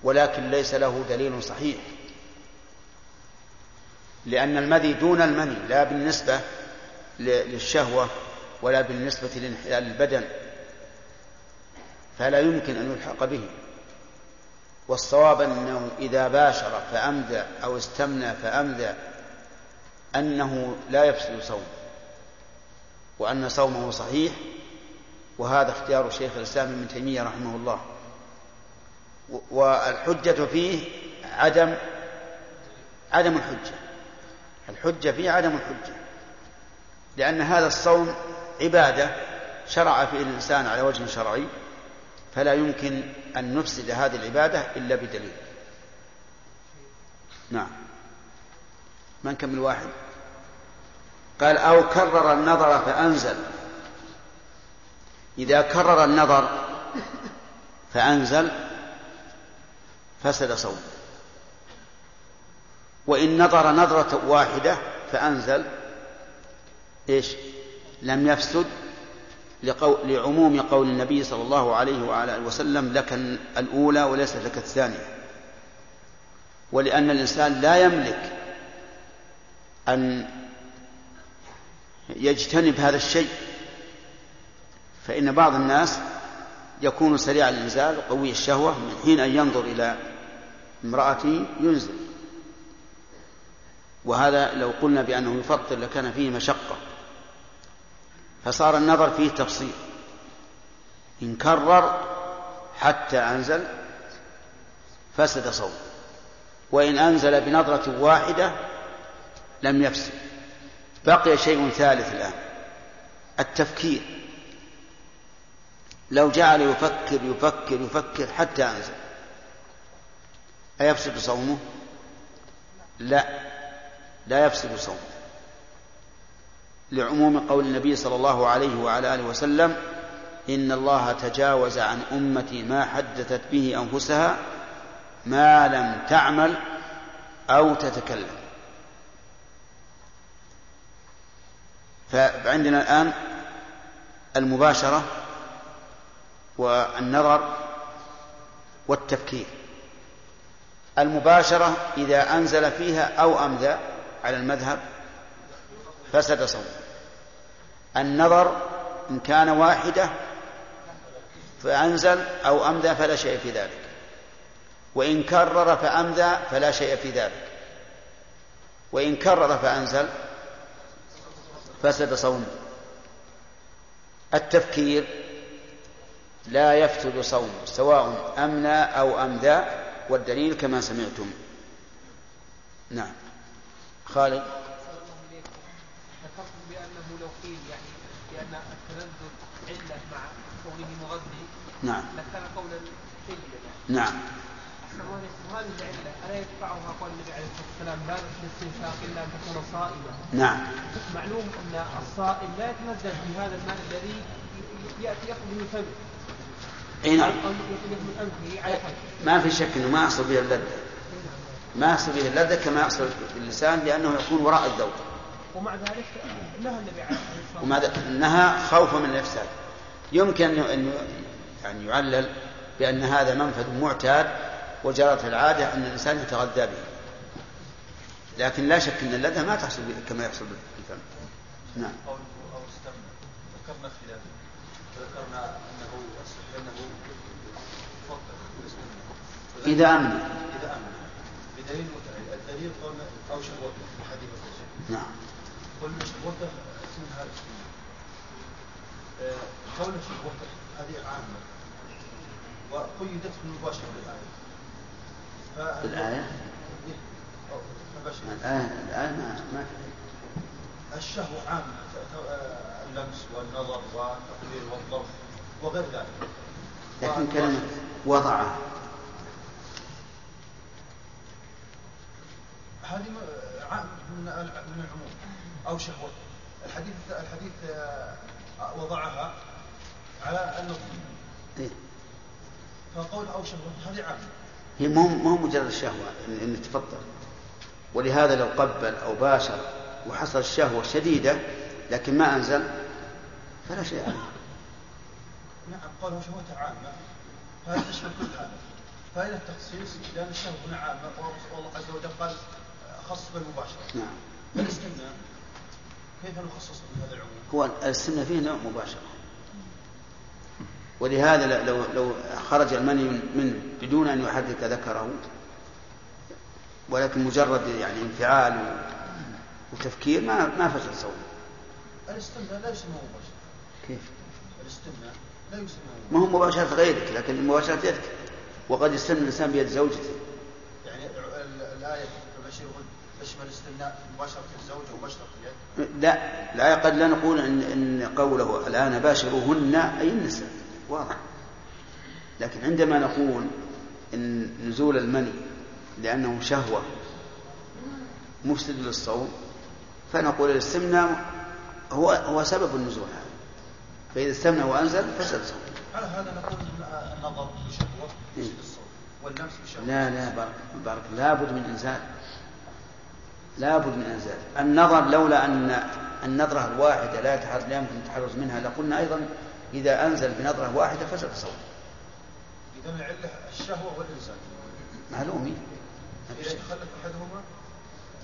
ولكن ليس له دليل صحيح. لأن المذي دون المني لا بالنسبة للشهوة ولا بالنسبة لانحلال البدن فلا يمكن أن يلحق به. والصواب أنه إذا باشر فأمذى أو استمنى فأمذى أنه لا يفسد صومه وأن صومه صحيح وهذا اختيار شيخ الإسلام ابن تيمية رحمه الله. والحجة فيه عدم عدم الحجة الحجة فيه عدم الحجة لأن هذا الصوم عبادة شرع فيه الإنسان على وجه شرعي فلا يمكن أن نفسد هذه العبادة إلا بدليل. نعم. من كم واحد قال أو كرر النظر فأنزل. إذا كرر النظر فأنزل فسد صومه. وإن نظر نظرة واحدة فأنزل إيش؟ لم يفسد لقول لعموم قول النبي صلى الله عليه وعلى وسلم لك الأولى وليست لك الثانية. ولأن الإنسان لا يملك أن يجتنب هذا الشيء. فإن بعض الناس يكون سريع الإنزال قوي الشهوة من حين أن ينظر إلى امرأته ينزل وهذا لو قلنا بأنه يفطر لكان فيه مشقة. فصار النظر فيه تفصيل. إن كرر حتى أنزل فسد صوم وإن أنزل بنظرة واحدة لم يفسد. بقي شيء ثالث الآن. التفكير. لو جعل يفكر يفكر يفكر حتى أنزل. أيفسد صومه؟ لا. لا يفسد صومه. لعموم قول النبي صلى الله عليه وعلى آله وسلم إن الله تجاوز عن أمتي ما حدثت به أنفسها ما لم تعمل أو تتكلم. فعندنا الآن المباشرة والنظر والتفكير. المباشرة إذا أنزل فيها أو أمذى على المذهب فسد صوم النظر إن كان واحدة فأنزل أو أمذى فلا شيء في ذلك. وإن كرر فأمذى فلا شيء في ذلك. وإن كرر فأنزل فسد صومه التفكير لا يفسد صومه سواء أمنى أو أمذى والدليل كما سمعتم. نعم. خالد ذكرتم بأنه لو قيل يعني بأن التلذذ علة مع كونه مغذي نعم. لكان قولا نعم. وهذه العلة ألا يدفعها قول النبي عليه الصلاة والسلام لا الاستنشاق إلا أن تكون صائما. نعم. معلوم أن الصائم لا يتنزل في هذا الماء الذي يأتي يخرج من فمه إي نعم. ما في شك إنه ما يحصل به اللذة. ما يحصل به اللذة كما يحصل باللسان لأنه يكون وراء الذوق. ومع ذلك نهى النبي عليه الصلاة والسلام. وما نهى خوفا من الإفساد. يمكن أن يعني يعلل بأن هذا منفذ معتاد وجرت العادة أن الإنسان يتغذى به. لكن لا شك أن اللذة ما تحصل كما يحصل بالفم. نعم. أو استمنى. ذكرنا خلاف ذكرنا أنه أنه يفضل إذا أمن. إذا أمن. بدليل الدليل قولنا أو شهوته في الحديث الرجل نعم. قلنا شهوته اسمها الاستمناء آه، قول شهوته هذه عامه وقيدت بالمباشره بالآية. ف- الآية. الآية الآية ما ما الشهوة عامة اللمس والنظر والتقبيل والضرب وغير ذلك. لكن كلمة وضعه. هذه من من العموم. أو شهوة الحديث الحديث آه، وضعها على النظر إيه. فقول أو شهوة هذه عامة هي مو مو مجرد الشهوة إن, إن تفضل. ولهذا لو قبل أو باشر وحصل الشهوة شديدة لكن ما أنزل فلا شيء عليه. نعم قوله شهوة عامة فهذا تشمل كل هذا. فإلى التخصيص لأن الشهوة هنا عامة والله عز وجل قال خص بالمباشرة. نعم. فالاستثناء كيف نخصص من هذا العموم؟ هو السنة فيه نوع مباشرة. ولهذا لو لو خرج المني من- منه بدون أن يحرك ذكره ولكن مجرد يعني انفعال وتفكير ما ما فسد صوم الاستثناء لا يسمى مباشرة. كيف؟ الاستثناء لا يسمى ما هو مباشرة غيرك لكن مباشرة يدك. وقد يستن الإنسان بيد زوجته. يعني ال- ال- الآية تشمل الاستثناء مباشرة الزوج ومباشرة اليد. لا لا قد لا نقول ان إن قوله الآن باشروهن أي النساء. واضح. لكن عندما نقول إن نزول المني لأنه شهوة مفسد للصوم فنقول الاستمناء هو هو سبب النزول هذا. فإذا استمنى وأنزل فسد صوم على هذا نقول إن النظر بشهوة إيه. يفسد الصوم واللمس بشهوة؟ لا لا بارك, بارك لابد من إنزال. لابد من إنزال. النظر لولا أن النظره الواحده لا لا يمكن التحرز منها لقلنا أيضا إذا أنزل بنظرة واحدة فسد الصوم إذا العلة الشهوة والإنزال. معلومي ما في إذا. تخلف أحدهما؟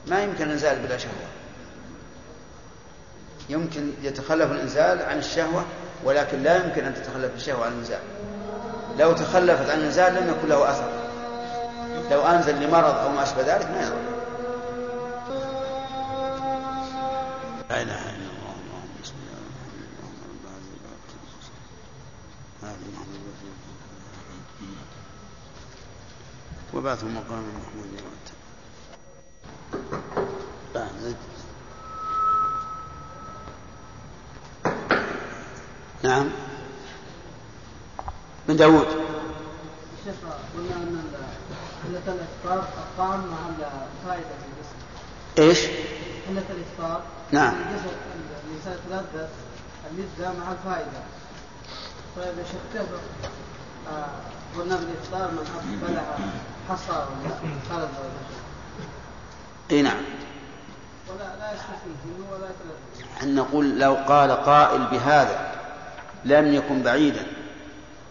ما يمكن الإنزال بلا شهوة. يمكن يتخلف الإنزال عن الشهوة ولكن لا يمكن أن تتخلف الشهوة عن الإنزال. لو تخلفت عن الإنزال لم يكن له أثر. لو أنزل لمرض أو ما أشبه ذلك ما يضر. لا إله إلا الله اللهم صل على محمد وعلى آل محمد وبعثه مقام محمود بعد. نعم. من داود. شيخ قلنا أن قلة الإفطار الطعم مع الفائدة في الجسم. إيش؟ قلة الإفطار نعم. الإنسان يتلذذ اللذة مع الفائدة. طيب يا شيخ كيف؟ آه، قلنا بالإفطار من حط بلع حصى ولا خلد ولا شيء إي نعم. ولا لا يستفيد ولا أن نقول لو قال قائل بهذا لم يكن بعيدا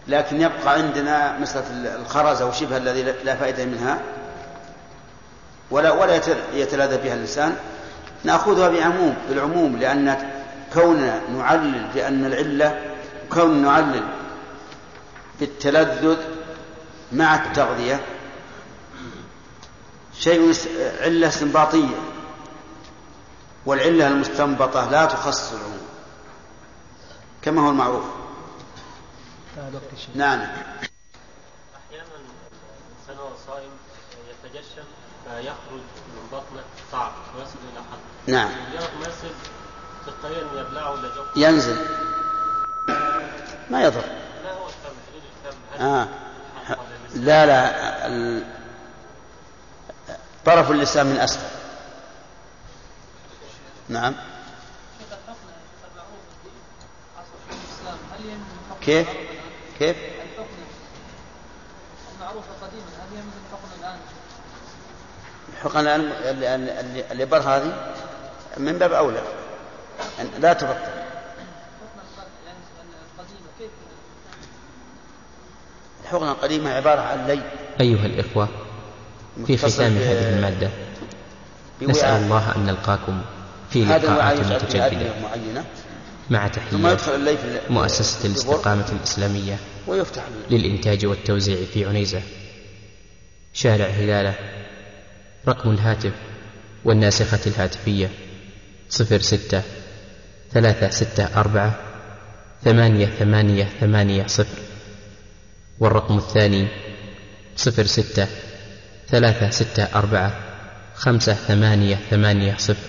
لكن يبقى عندنا مسألة الخرز أو شبه الذي لا فائدة منها ولا ولا يت- يتلذذ بها الإنسان. نأخذها بعموم بالعموم لأن كوننا نعلل بأن العلة كون نعلل بالتلذذ مع التغذية شيء علة استنباطية. والعلة المستنبطة لا تخصص العموم كما هو المعروف. نعم. أحيانا الإنسان وهو صائم يتجشم فيخرج من بطنه طعم ويصل إلى حد. نعم. ما يصل تلقائيا يبلعه إلى جوفه ينزل. ما يضر. لا هو الفم حدود الفم هل آه. لا لا. طرف اللسان من أسفل نعم كيف الآن؟ كيف الحكم المعروف قديما هل؟ حقن الآن اللي- اللي- الإبر هذه من باب أولى لا تبطل الحقنة القديمة عبارة عن لي أيها الإخوة في ختام هذه المادة نسأل. الله أن نلقاكم في لقاءات متجددة مع ال- مؤسسة الاستقامة الإسلامية ويفتح. للإنتاج والتوزيع في عنيزة شارع هلالة رقم الهاتف والناسخة الهاتفية صفر ستة ثلاثة ستة أربعة ثمانية ثمانية ثمانية صفر والرقم الثاني صفر ستة ثلاثة ستة أربعة خمسة ثمانية ثمانية صفر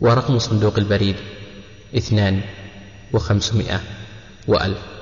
ورقم صندوق البريد اثنان وخمسمائة وألف